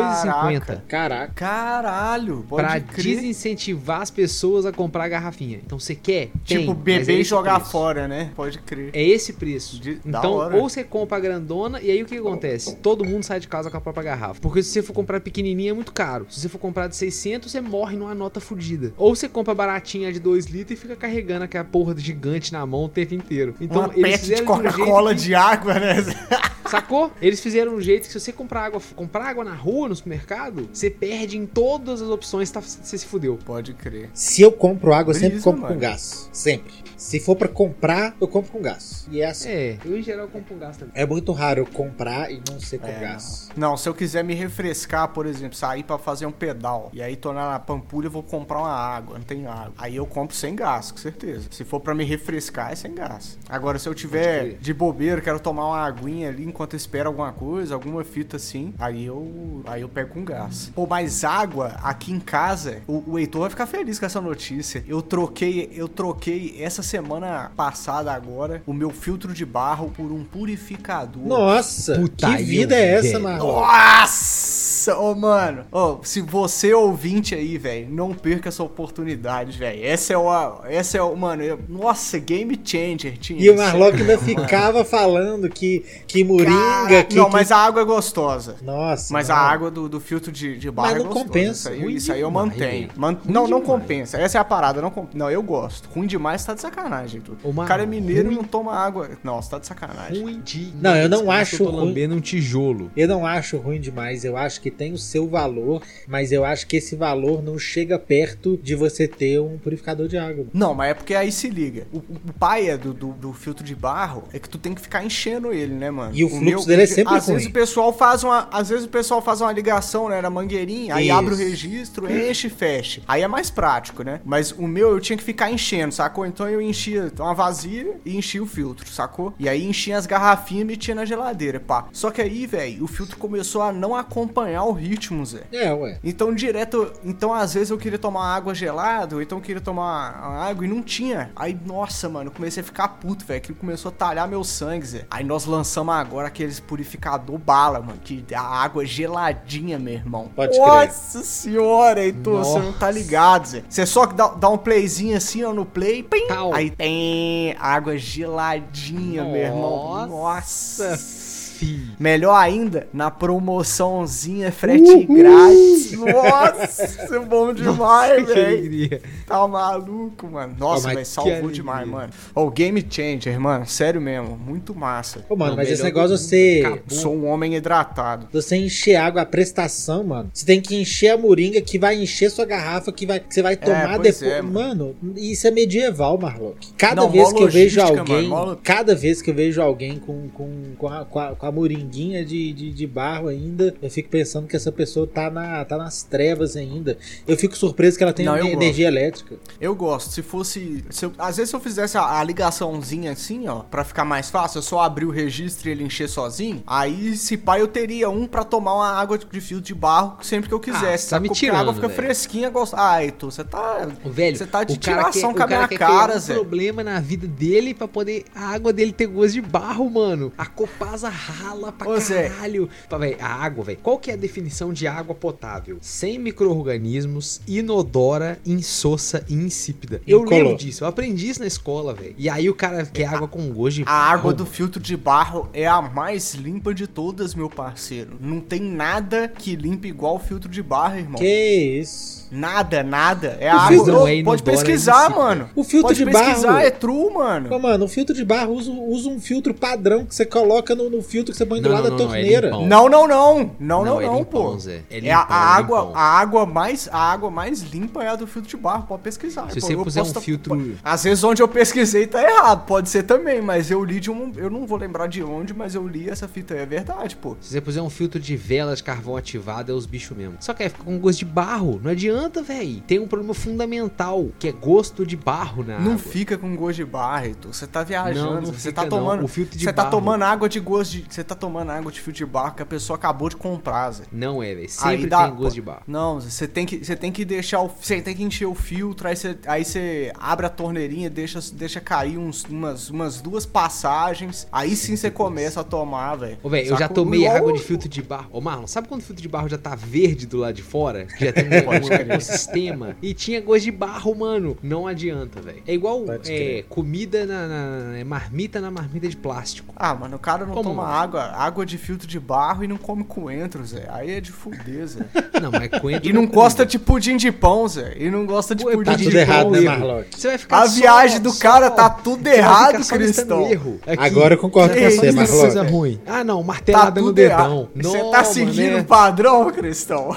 Speaker 3: 2,50.
Speaker 2: Caraca.
Speaker 1: Caralho, pode
Speaker 3: Pra
Speaker 1: crer.
Speaker 3: desincentivar as pessoas a comprar a garrafinha. Então você quer? Tem,
Speaker 1: Tipo,
Speaker 3: mas é
Speaker 1: beber e jogar
Speaker 3: preço.
Speaker 1: fora, né? Pode crer.
Speaker 3: É esse preço.
Speaker 1: De-
Speaker 3: então, ou você compra a grandona e aí o que acontece? Todo mundo sai de casa com a própria garrafa. Porque se você for comprar pequenininha é muito caro. Se você for comprar de 600, você morre numa nota fodida. Ou você compra baratinha de 2 litros e fica carregando aquela porra de gigante na mão o tempo inteiro. Então,
Speaker 1: Uma
Speaker 3: eles
Speaker 1: de
Speaker 3: fizeram de um jeito
Speaker 1: Coca-Cola
Speaker 3: que-
Speaker 1: de água, né?
Speaker 3: Sacou? Eles fizeram um jeito que se você comprar água, comprar água na rua, no supermercado, você perde em todas as opções, tá, você se fudeu.
Speaker 1: Pode crer.
Speaker 2: Se eu compro água, eu sempre compro
Speaker 1: mano.
Speaker 2: com gás. Sempre. Se for pra comprar, eu compro com gás. E é assim.
Speaker 3: É, eu em geral compro um gás também.
Speaker 2: É muito raro eu comprar e não ser com
Speaker 1: É,
Speaker 2: gás.
Speaker 1: Não, se eu quiser me refrescar, por exemplo, sair pra fazer um pedal, e aí tô na Pampulha, eu vou comprar uma água, não tem água. Aí eu compro sem gás, com certeza. Se for pra me refrescar, é sem gás. Agora, se eu tiver de bobeira, quero tomar uma aguinha ali enquanto eu espero alguma coisa, alguma fita assim, aí eu, aí eu pego com gás. Pô, mas água aqui em casa, o, o Heitor vai ficar feliz com essa notícia. Eu troquei, eu troquei essa semana passada agora o meu filtro de barro por um purificador.
Speaker 2: Nossa,
Speaker 3: Puta
Speaker 2: que vida é essa. Marlon?
Speaker 1: Nossa! Ô, mano. Ô, se você ouvinte aí, velho, não perca essa oportunidade, velho. Essa é o. Essa é o. Mano, eu- nossa, game changer. Tinha
Speaker 2: E o. Marlock ainda ficava falando que, que moringa,
Speaker 1: Cara,
Speaker 2: que.
Speaker 1: Não,
Speaker 2: que-
Speaker 1: mas a água é gostosa.
Speaker 2: Nossa.
Speaker 1: Mas
Speaker 2: não.
Speaker 1: a água do, do filtro de, de barro
Speaker 2: Mas
Speaker 1: é
Speaker 2: não
Speaker 1: gostosa.
Speaker 2: compensa.
Speaker 1: Isso aí, isso aí eu mantenho. Man- não, não compensa. Essa é a parada. Não, comp- não, eu gosto. Ruim demais tá de sacanagem, tudo.
Speaker 3: Ô,
Speaker 1: O
Speaker 3: mano,
Speaker 1: cara é mineiro e não toma água. Nossa, tá de sacanagem.
Speaker 3: Ruim de.
Speaker 2: Não, eu não
Speaker 3: Parece que
Speaker 2: acho
Speaker 3: Eu tô
Speaker 2: ruim.
Speaker 3: lambendo um tijolo.
Speaker 2: Eu não acho ruim demais, eu acho que tem o seu valor, mas eu acho que esse valor não chega perto de você ter um purificador de água.
Speaker 1: Não, mas é porque aí se liga. O, o paia do, do, do filtro de barro é que tu tem que ficar enchendo ele, né, mano?
Speaker 2: E o fluxo dele é sempre
Speaker 1: Às
Speaker 2: ruim.
Speaker 1: vezes o pessoal faz uma, às vezes o pessoal faz uma ligação, né, na mangueirinha, aí
Speaker 2: Isso.
Speaker 1: abre o registro, enche e fecha. Aí é mais prático, né? Mas o meu eu tinha que ficar enchendo, sacou? Então eu enchia uma vasilha e enchia o filtro, sacou? E aí enchia as garrafinhas e metia na geladeira, pá. Só que aí, velho, o filtro começou a não acompanhar o ritmo, Zé.
Speaker 2: É, ué.
Speaker 1: Então, direto. Então, às vezes eu queria tomar água gelada, ou então eu queria tomar água e não tinha. Aí, nossa, mano, comecei a ficar puto, velho. Aquilo começou a talhar meu sangue, Zé. Aí nós lançamos agora aqueles purificador bala, mano. Que a água geladinha, meu irmão.
Speaker 2: Pode crer.
Speaker 1: Nossa senhora, Heitor, você não tá
Speaker 3: Nossa.
Speaker 1: ligado, Zé. Você só que dá, dá um playzinho assim, ó, no play. Pim,
Speaker 3: Tal.
Speaker 1: Aí tem água geladinha, meu irmão. Nossa.
Speaker 3: Fi.
Speaker 1: Melhor ainda, na promoçãozinha frete grátis. Nossa, é bom demais,
Speaker 3: que
Speaker 1: velho.
Speaker 3: alegria.
Speaker 1: Tá maluco, mano. Nossa,
Speaker 2: Ó, mas
Speaker 1: salvou
Speaker 3: alegria.
Speaker 1: demais, mano. Ô, Game Changer, mano. Sério mesmo. Muito massa.
Speaker 2: Ô, mano,
Speaker 3: Não,
Speaker 2: mas esse negócio você,
Speaker 3: acabou.
Speaker 1: Sou um homem hidratado.
Speaker 2: você encher água, a prestação, mano. Você tem que encher a moringa que vai encher sua garrafa, que, vai, que você vai tomar
Speaker 1: pois
Speaker 2: depois.
Speaker 1: é,
Speaker 2: mano. isso é medieval, Marlock. Cada
Speaker 1: Não,
Speaker 2: vez que eu vejo alguém.
Speaker 1: mano,
Speaker 2: Cada vez que eu vejo alguém com, com, com, a, com, a, com a moringuinha de, de, de barro ainda, eu fico pensando que essa pessoa tá, na, tá nas trevas ainda. Eu fico surpreso que ela tem energia elétrica.
Speaker 1: Eu gosto. Se fosse. se eu- às vezes, se eu fizesse a, a ligaçãozinha assim, ó, pra ficar mais fácil, eu só abrir o registro e ele encher sozinho. Aí, se pá, eu teria um pra tomar uma água de filtro de barro sempre que eu quisesse.
Speaker 3: Ah, tá me
Speaker 1: Porque a água
Speaker 3: tirando,
Speaker 1: fica
Speaker 3: velho.
Speaker 1: fresquinha, gosto. Ah, Heitor, você tá.
Speaker 3: Velho,
Speaker 1: Você tá de
Speaker 3: o cara
Speaker 1: tiração
Speaker 3: quer,
Speaker 1: com a
Speaker 3: cara
Speaker 1: minha cara,
Speaker 3: criar um problema na vida dele pra poder a água dele ter gosto de barro, mano. A Copasa rala pra
Speaker 1: Ô,
Speaker 3: caralho. Pá, véi, a água, velho. Qual que é a definição de água potável? Sem micro-organismos, inodora, insossa e insípida. Eu
Speaker 2: Incolor.
Speaker 3: lembro disso, eu aprendi isso na escola, velho. E aí o cara quer água com gosto de
Speaker 1: A água do filtro de barro é a mais limpa de todas, meu parceiro. Não tem nada que limpe igual o filtro de barro, irmão.
Speaker 2: Que isso?
Speaker 1: Nada, nada. É
Speaker 2: O
Speaker 1: água.
Speaker 3: é
Speaker 1: Pode
Speaker 3: inodora,
Speaker 1: pesquisar,
Speaker 3: é
Speaker 1: mano.
Speaker 2: O filtro
Speaker 1: Pode
Speaker 2: de
Speaker 1: pesquisar,
Speaker 2: barro.
Speaker 1: é true, mano.
Speaker 2: Mano, o filtro de barro usa, usa um filtro padrão que você coloca no, no filtro que você põe do
Speaker 3: Não,
Speaker 2: lado
Speaker 3: não,
Speaker 2: da
Speaker 3: é
Speaker 2: torneira.
Speaker 1: Não, não, não. Não, não,
Speaker 3: é
Speaker 1: não,
Speaker 3: limpão,
Speaker 1: pô.
Speaker 3: É,
Speaker 1: É a, a
Speaker 3: é
Speaker 1: água, a água mais, a água mais limpa é a do filtro de barro, pode pesquisar.
Speaker 3: Se
Speaker 1: Pô,
Speaker 3: você puser um
Speaker 1: tá-
Speaker 3: filtro-
Speaker 1: Às vezes onde eu pesquisei tá errado, pode ser também, mas eu li de um, eu não vou lembrar de onde, mas eu li essa fita aí, é verdade, pô.
Speaker 3: Se você puser um filtro de vela de carvão ativado, é os bichos mesmo. Só que aí fica com gosto de barro. Não adianta, véi. Tem um problema fundamental, que é gosto de barro na
Speaker 1: Não
Speaker 3: água.
Speaker 1: fica com gosto de barro, Heitor. Você tá viajando,
Speaker 3: Não, não
Speaker 1: você
Speaker 3: fica
Speaker 1: tá
Speaker 3: não.
Speaker 1: tomando,
Speaker 3: O filtro de
Speaker 1: você tá tomando água de gosto de, você tá tomando água de filtro de barro que a pessoa acabou de comprar, Zé.
Speaker 3: Não é, velho.
Speaker 1: Aí
Speaker 3: Sempre
Speaker 1: dá-
Speaker 3: tem gosto de barro.
Speaker 1: Não, você tem que, você tem que deixar o, você tem que encher o filtro, aí você, aí você abre a torneirinha, deixa, deixa cair uns, umas, umas duas passagens, aí sim você começa a tomar, velho.
Speaker 3: Ô, velho, eu já tomei água de filtro de barro. Ô, Marlon, sabe quando o filtro de barro já tá verde do lado de fora? Já tem um,
Speaker 1: Pode crer.
Speaker 3: ecossistema. E tinha gosto de barro, mano. Não adianta, velho. É igual é, comida na, na- é marmita na marmita de plástico.
Speaker 1: Ah, mano, o cara não
Speaker 3: Como?
Speaker 1: toma água, água de filtro de barro e não come coentro, Zé. Aí é de fuder, Zé.
Speaker 3: Não, mas coentro
Speaker 1: E não
Speaker 3: é
Speaker 1: gosta de pudim de pão, Zé. E não gosta de
Speaker 3: Pô, é
Speaker 1: pudim
Speaker 2: Tá
Speaker 1: de
Speaker 2: tudo
Speaker 3: de
Speaker 1: pão.
Speaker 2: errado, né. Marlock?
Speaker 3: Você vai ficar
Speaker 1: A
Speaker 3: só-
Speaker 1: viagem do
Speaker 3: só-
Speaker 1: cara tá tudo errado, Cristão.
Speaker 3: erro. Aqui.
Speaker 2: Agora eu concordo
Speaker 1: Que
Speaker 2: com você,
Speaker 3: lista coisa
Speaker 2: Marlock.
Speaker 3: ruim. Ah, não,
Speaker 1: Tá
Speaker 3: martelada no
Speaker 1: tudo
Speaker 3: dedão.
Speaker 1: errado. Você tá seguindo o padrão, Cristão?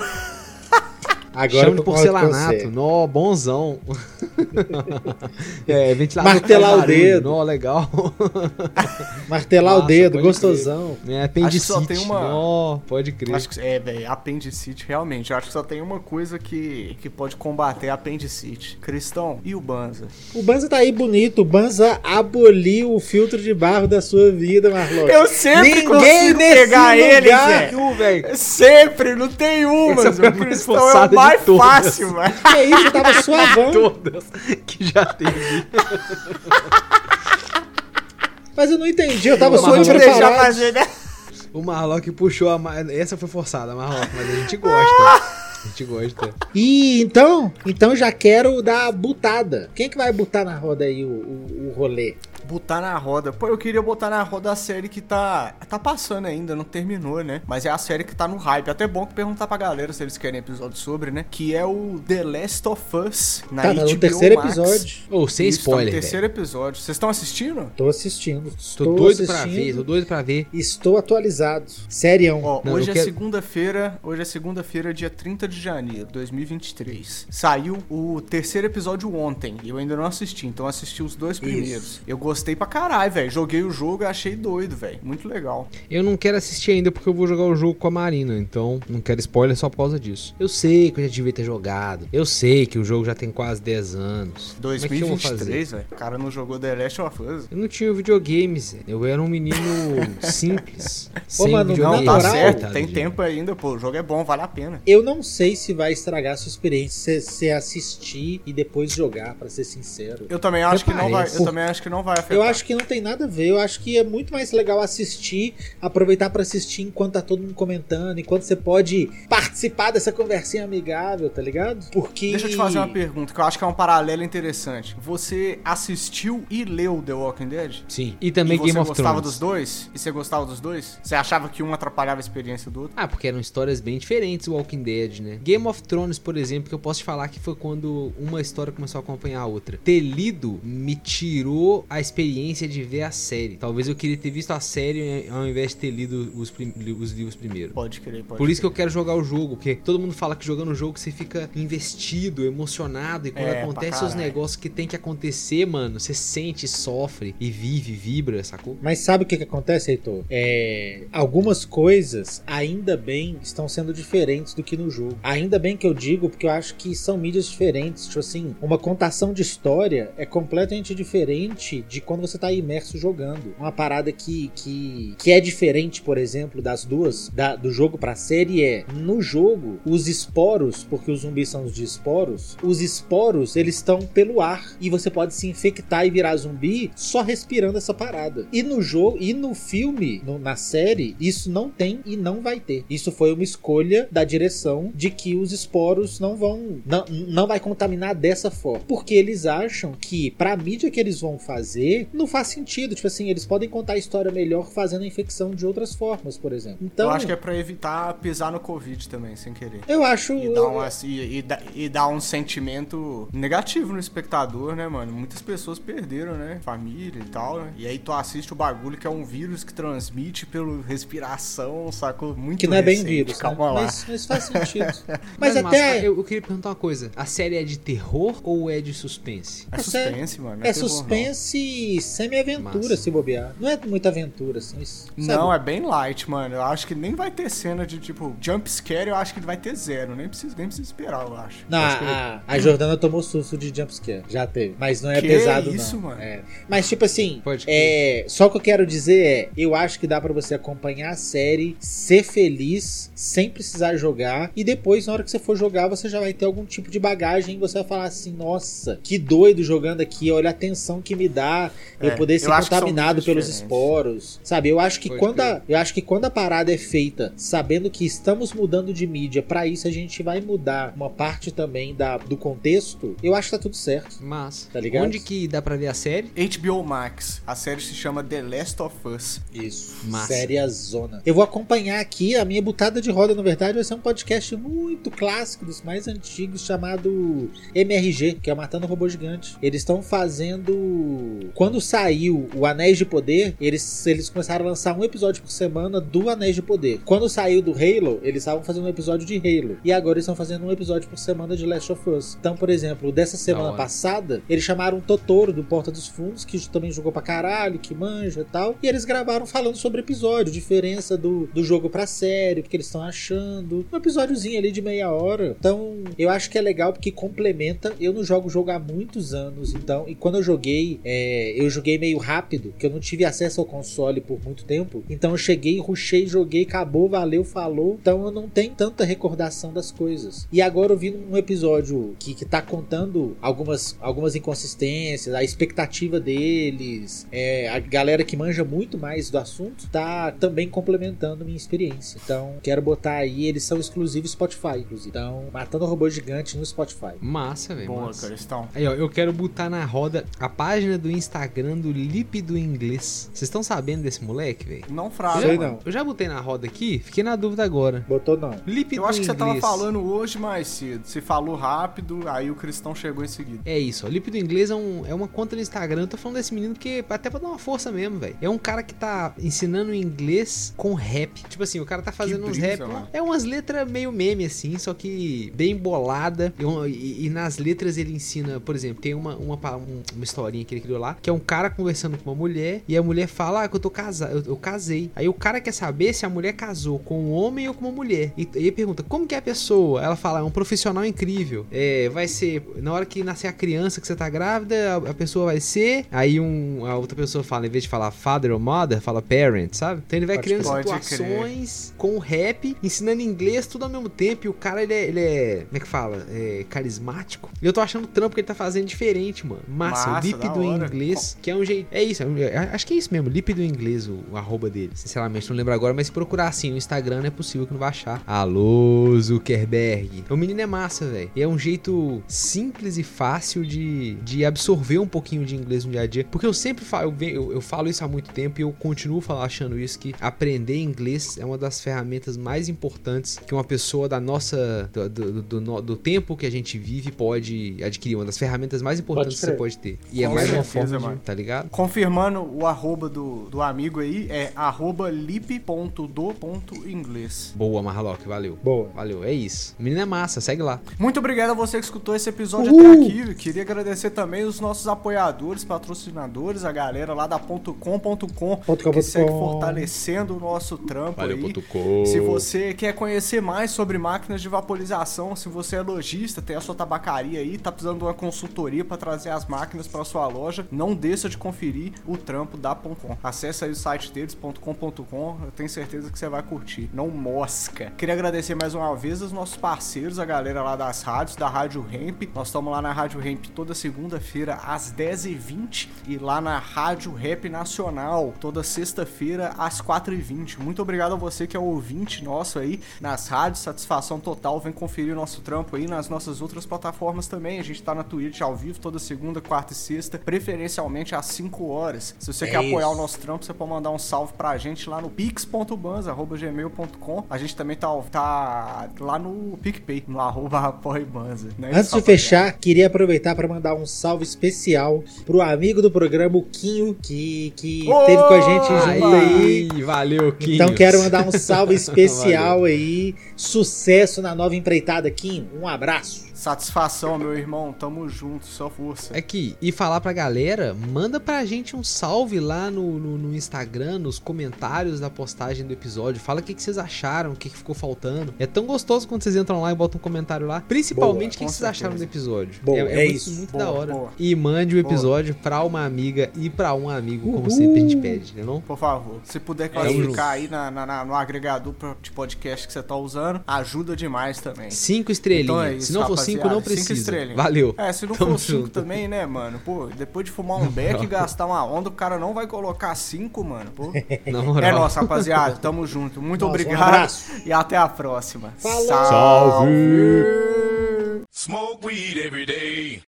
Speaker 2: Agora
Speaker 3: Chama de porcelanato. Nó, bonzão. é, ventilador
Speaker 2: Martelar o dedo.
Speaker 3: Nó, legal.
Speaker 2: Martelar o
Speaker 3: Nossa,
Speaker 2: dedo,
Speaker 3: pode
Speaker 2: gostosão.
Speaker 3: É, apendicite.
Speaker 1: só tem uma-
Speaker 3: Nó, pode crer.
Speaker 1: Acho que é, velho, apendicite, realmente. Eu acho que só tem uma coisa que, que pode combater a apendicite. Cristão e o Banza.
Speaker 2: O Banza tá aí bonito. O Banza aboliu o filtro de barro da sua vida, Marlock.
Speaker 1: Eu sempre
Speaker 2: Ninguém
Speaker 1: consigo pegar ele,
Speaker 3: velho?
Speaker 1: Sempre, não tem uma,
Speaker 3: Essa foi a
Speaker 1: O Cristão é mais
Speaker 3: todas.
Speaker 1: fácil, velho.
Speaker 2: Que isso, tava suavão.
Speaker 3: Todas que já teve.
Speaker 2: Mas eu não entendi, eu tava
Speaker 1: deixar
Speaker 2: preparado.
Speaker 1: fazer, né?
Speaker 3: O Marlock puxou a. Essa foi forçada, Marlock, mas a gente gosta. A gente gosta.
Speaker 2: E então, então já quero dar a butada. Quem que vai botar na roda aí o, o, o rolê?
Speaker 1: Botar na roda. Pô, eu queria botar na roda a série que tá. Tá passando ainda, não terminou, né? Mas é a série que tá no hype. Até bom que perguntar pra galera se eles querem episódio sobre, né? Que é o The Last of Us na
Speaker 2: Tá, no
Speaker 1: HBO
Speaker 2: terceiro
Speaker 1: Max.
Speaker 2: episódio.
Speaker 3: Ô, sem
Speaker 1: Isso, tá no
Speaker 3: spoiler, velho.
Speaker 1: terceiro episódio. Vocês estão assistindo?
Speaker 2: Tô assistindo.
Speaker 3: Tô
Speaker 2: Estou
Speaker 3: doido pra
Speaker 2: assistindo.
Speaker 3: ver, tô doido pra ver.
Speaker 2: Estou atualizado.
Speaker 1: Ó,
Speaker 3: Não,
Speaker 1: hoje é
Speaker 3: quero-
Speaker 1: segunda-feira, hoje é segunda-feira, dia 30 de janeiro de 2023. Saiu o terceiro episódio ontem, e eu ainda não assisti, então assisti os dois primeiros. Eu gostei pra caralho, velho. Joguei o jogo e achei doido, velho. Muito legal.
Speaker 3: Eu não quero assistir ainda porque eu vou jogar o jogo com a Marina, então não quero spoiler só por causa disso. Eu sei que eu já devia ter jogado. Eu sei que o jogo já tem quase 10 anos. Como é?
Speaker 1: 2023, velho. O cara não jogou The Last of Us.
Speaker 3: Eu não tinha videogames, eu era um menino simples.
Speaker 2: Ô, mano,
Speaker 1: Não, tá certo. Tem
Speaker 3: de-
Speaker 1: tempo ainda, pô. O jogo é bom, vale a pena.
Speaker 2: Eu não sei se vai estragar a sua experiência se você assistir e depois jogar, pra ser sincero.
Speaker 1: Eu também acho que não vai.
Speaker 3: parece.
Speaker 1: Eu também acho que não vai afetar.
Speaker 2: Eu acho que não tem nada a ver. Eu acho que é muito mais legal assistir, aproveitar pra assistir enquanto tá todo mundo comentando, enquanto você pode participar dessa conversinha amigável, tá ligado? Porque.
Speaker 1: Deixa eu te fazer uma pergunta, que eu acho que é um paralelo interessante. Você assistiu e leu The Walking Dead?
Speaker 3: Sim. E também
Speaker 1: e você
Speaker 3: Game of
Speaker 1: gostava
Speaker 3: Thrones.
Speaker 1: dos dois? E você gostava dos dois? Você achava que um atrapalhava a experiência do outro?
Speaker 3: Ah, porque eram histórias bem diferentes o Walking Dead, né? Game of Thrones, por exemplo, que eu posso te falar que foi quando uma história começou a acompanhar a outra. Ter lido me tirou a experiência de ver a série. Talvez eu queria ter visto a série ao invés de ter lido os, prim- os livros primeiro.
Speaker 1: Pode crer, pode
Speaker 3: Por isso que eu quero jogar o jogo, porque todo mundo fala que jogando o jogo você fica investido, emocionado, e quando
Speaker 1: É,
Speaker 3: acontece os negócios que tem que acontecer, mano, você sente, sofre e vive, vibra, sacou?
Speaker 2: Mas sabe o que, que acontece, Heitor? É, algumas coisas, ainda bem, estão sendo diferentes do que no jogo. Ainda bem que eu digo, porque eu acho que são mídias diferentes. Tipo assim, uma contação de história é completamente diferente de quando você tá imerso jogando. Uma parada que, que, que é diferente, por exemplo, das duas, da- do jogo pra série é, no jogo, os esporos, porque os zumbis são os de esporos, os esporos, eles estão pelo ar e você pode se infectar e virar zumbi só respirando essa parada. E no jogo, e no filme, no- na série, isso não tem e não vai ter. Isso foi uma escolha da direção de que os esporos não vão não, não vai contaminar dessa forma, porque eles acham que pra mídia que eles vão fazer Não faz sentido. Tipo assim, eles podem contar a história melhor fazendo a infecção de outras formas, por exemplo. Então,
Speaker 1: Eu acho que é pra evitar pisar no Covid também, sem querer.
Speaker 2: eu acho.
Speaker 1: E dar, uma, e, e, dá- e dar um sentimento negativo no espectador, né, mano? Muitas pessoas perderam, né? Família e tal, né? E aí tu assiste o bagulho que é um vírus que transmite pela respiração, sacou? Muito
Speaker 2: que não é bem
Speaker 1: recente,
Speaker 2: vírus, né?
Speaker 1: Calma lá.
Speaker 2: Mas, mas faz sentido. Mas,
Speaker 3: Mas,
Speaker 2: até.
Speaker 3: eu, eu queria perguntar uma coisa. A série é de terror ou é de suspense?
Speaker 1: É
Speaker 2: É
Speaker 1: suspense, mano. não
Speaker 2: É
Speaker 1: terror, não.
Speaker 2: Semi-aventura, se bobear. Não é muita aventura, assim. sabe?
Speaker 1: Não, é bem light, mano. Eu acho que nem vai ter cena de, tipo, jump scare, eu acho que vai ter zero. Nem precisa, nem precisa esperar, eu acho.
Speaker 2: Não,
Speaker 1: Acho que-
Speaker 2: a, a Jordana tomou susto de jumpscare. Já teve. Mas não é
Speaker 1: Que
Speaker 2: pesado,
Speaker 1: isso,
Speaker 2: não.
Speaker 1: mano?
Speaker 2: É. Mas, tipo assim, é, só o que eu quero dizer é: eu acho que dá pra você acompanhar a série, ser feliz, sem precisar jogar. E depois, na hora que você for jogar, você já vai ter algum tipo de bagagem. E você vai falar assim: nossa, que doido jogando aqui. Olha a tensão que me dá eu
Speaker 1: É,
Speaker 2: poder ser
Speaker 1: eu
Speaker 2: contaminado pelos
Speaker 1: diferentes.
Speaker 2: esporos. Sabe? Eu acho que
Speaker 3: Pode
Speaker 2: quando a, eu acho que quando a parada é feita sabendo que estamos mudando de mídia, pra isso a gente vai mudar uma parte também da, do contexto, eu acho que tá tudo certo.
Speaker 3: Mas,
Speaker 2: Tá ligado?
Speaker 3: onde que dá pra ver a série?
Speaker 1: HBO Max. A série se chama The Last of Us.
Speaker 2: Isso.
Speaker 3: Massa.
Speaker 2: Séria zona. Eu vou acompanhar aqui a minha butada de roda, na verdade, vai ser um podcast muito clássico, dos mais antigos, chamado MRG, que é o Matando Robô Gigante. Eles estão fazendo. Quando saiu o Anéis de Poder, eles, eles começaram a lançar um episódio por semana do Anéis de Poder. Quando saiu do Halo, eles estavam fazendo um episódio de Halo. E agora eles estão fazendo um episódio por semana de Last of Us. Então, por exemplo, dessa semana passada, eles chamaram o Totoro do Porta dos Fundos, que também jogou pra caralho, que manja e tal. E eles gravaram falando sobre o episódio, diferença do, do jogo pra série, o que eles estão achando. Um episódiozinho ali de meia hora. Então, eu acho que é legal porque complementa. Eu não jogo jogo há muitos anos, então. E quando eu joguei, é, eu joguei meio rápido, que eu não tive acesso ao console por muito tempo. Então eu cheguei, rushei, joguei, acabou, valeu, falou. Então eu não tenho tanta recordação das coisas. E agora eu vi um episódio que, que tá contando algumas, algumas inconsistências, a expectativa deles, é, a galera que manja muito mais do assunto, tá também complementando minha experiência. Então, quero botar aí, eles são exclusivos Spotify, inclusive. Então, Matando Robô Gigante no Spotify.
Speaker 3: Massa, velho.
Speaker 1: Boa,
Speaker 3: massa.
Speaker 1: Cristão.
Speaker 3: Aí, ó, eu quero botar na roda a página do Instagram do Lípido Inglês. Vocês estão sabendo desse moleque, velho?
Speaker 1: Não fraga,
Speaker 2: Sei
Speaker 1: mano.
Speaker 2: não.
Speaker 3: Eu já botei na roda aqui, fiquei na dúvida agora.
Speaker 2: Botou não.
Speaker 3: Lípido
Speaker 1: Eu acho que você tava
Speaker 3: Inglês.
Speaker 1: falando hoje mais cedo. Você falou rápido, aí o Cristão chegou em seguida.
Speaker 3: É isso, ó. Lípido Inglês é, um- é uma conta no Instagram. Eu tô falando desse menino porque até pra dar uma força mesmo, velho. É um cara que tá ensinando inglês com rap. Tipo assim, o cara tá fazendo uns
Speaker 1: brisa,
Speaker 3: rap.
Speaker 1: mano.
Speaker 3: É umas letras meio meme, assim, só que bem bolada. E, e- e nas letras ele ensina, por exemplo, tem uma, uma, um- uma historinha que ele criou lá, que é um cara conversando com uma mulher, e a mulher fala, ah, que eu tô casado, eu, eu casei. Aí o cara quer saber se a mulher casou com um homem ou com uma mulher. E, e ele pergunta, como que é a pessoa? Ela fala, é um profissional incrível. É, vai ser, na hora que nascer a criança que você tá grávida, a, a pessoa vai ser. Aí um, a outra pessoa fala, em vez de falar father ou mother, fala parent, sabe? Então ele vai
Speaker 2: Pode
Speaker 3: criando
Speaker 1: crer. Pode
Speaker 3: situações com rap, ensinando inglês tudo ao mesmo tempo. E o cara, ele é, ele é como é que fala? É carismático. E eu tô achando o trampo que ele tá fazendo diferente, mano. Massa,
Speaker 1: Massa,
Speaker 3: o
Speaker 1: da
Speaker 3: em
Speaker 1: hora.
Speaker 3: inglês, que é um jeito. É isso, é um- é- acho que é isso mesmo, lípido em inglês, o, o arroba dele. Sinceramente, não lembro agora, mas se procurar assim no Instagram, não é possível que não vai achar. Alô, Zuckerberg. O menino é massa, velho. E é um jeito simples e fácil de, de absorver um pouquinho de inglês no dia a dia. Porque eu sempre falo, eu, eu, eu falo isso há muito tempo e eu continuo falando, achando isso, que aprender inglês é uma das ferramentas mais importantes que uma pessoa da nossa. do, do, do- do- do tempo que a gente vive pode adquirir. Uma das ferramentas mais importantes que você pode ter. E é mais uma forma.
Speaker 1: Mano.
Speaker 3: Tá ligado?
Speaker 1: Confirmando o arroba do, do amigo aí, é arroba lip.do.inglês.
Speaker 3: Boa, Marlock, valeu.
Speaker 2: Boa.
Speaker 3: Valeu, é isso. O menino é massa, segue lá.
Speaker 1: Muito obrigado a você que escutou esse episódio
Speaker 2: Uhul.
Speaker 1: até aqui. Queria agradecer também os nossos apoiadores, patrocinadores, a galera lá da .com.com
Speaker 2: .com.com.
Speaker 1: que segue fortalecendo o nosso trampo aí. Se você quer conhecer mais sobre máquinas de vaporização, se você é lojista, tem a sua tabacaria aí, tá precisando de uma consultoria para trazer as máquinas para sua loja, não deixa de conferir o trampo da .com. Acesse aí o site deles .com.com, eu tenho certeza que você vai curtir. Não mosca. Queria agradecer mais uma vez os nossos parceiros, a galera lá das rádios, da Rádio Ramp. Nós estamos lá na Rádio Ramp toda segunda-feira às 10h20 e lá na Rádio Rap Nacional toda sexta-feira às 4h20. Muito obrigado a você que é ouvinte nosso aí nas rádios, satisfação total. Vem conferir o nosso trampo aí nas nossas outras plataformas também. A gente tá na Twitch ao vivo toda segunda, quarta e sexta, preferencialmente oficialmente às 5 horas. Se você
Speaker 2: É
Speaker 1: quer apoiar
Speaker 2: isso.
Speaker 1: o nosso trampo, você pode mandar um salve pra gente lá no pix.banza.gmail.com. A gente também tá, tá lá no PicPay, no arroba apoibanza. Né?
Speaker 2: Antes
Speaker 1: Só
Speaker 2: de fechar, queria aproveitar para mandar um salve especial pro amigo do programa, o Quinho, que, que
Speaker 1: Ô,
Speaker 2: teve com a gente junto aí.
Speaker 3: Aí, valeu, Quinhos.
Speaker 2: Então quero mandar um salve especial aí. Sucesso na nova empreitada, Quinho. Um abraço.
Speaker 1: Satisfação, meu irmão. Tamo junto, só força.
Speaker 3: Aqui, e falar pra galera, manda pra gente um salve lá no, no, no Instagram, nos comentários da postagem do episódio. Fala o que, que vocês acharam, o que, que ficou faltando. É tão gostoso quando vocês entram lá e botam um comentário lá. Principalmente o que, que vocês acharam do episódio.
Speaker 2: Boa,
Speaker 3: é,
Speaker 2: é
Speaker 3: muito,
Speaker 2: isso.
Speaker 3: muito
Speaker 1: Boa,
Speaker 3: da hora.
Speaker 1: boa.
Speaker 3: E mande o
Speaker 1: Boa.
Speaker 3: episódio pra uma amiga e pra um amigo, como
Speaker 2: Uhul.
Speaker 3: sempre a gente pede, né não?
Speaker 1: Por favor, se puder
Speaker 3: Tamo
Speaker 1: classificar aí na, na- na- no agregador de podcast que você tá usando, ajuda demais também.
Speaker 3: Cinco estrelinhas.
Speaker 1: Então é isso,
Speaker 3: Se não for cinco, não.
Speaker 1: Cinco
Speaker 3: precisa.
Speaker 1: estrelinhas.
Speaker 3: Valeu.
Speaker 1: É, se não
Speaker 3: Tamo
Speaker 1: for cinco
Speaker 3: junto.
Speaker 1: também, né, mano? Pô, depois de fumar um beck e gastar uma onda, o cara não vai colocar cinco, mano. Pô.
Speaker 3: Na moral.
Speaker 1: É nosso, rapaziada. Tamo junto. Muito
Speaker 2: Nossa, um
Speaker 1: obrigado.
Speaker 2: abraço.
Speaker 1: e até a próxima.
Speaker 2: Falou.
Speaker 1: Salve.
Speaker 4: Smoke weed every day.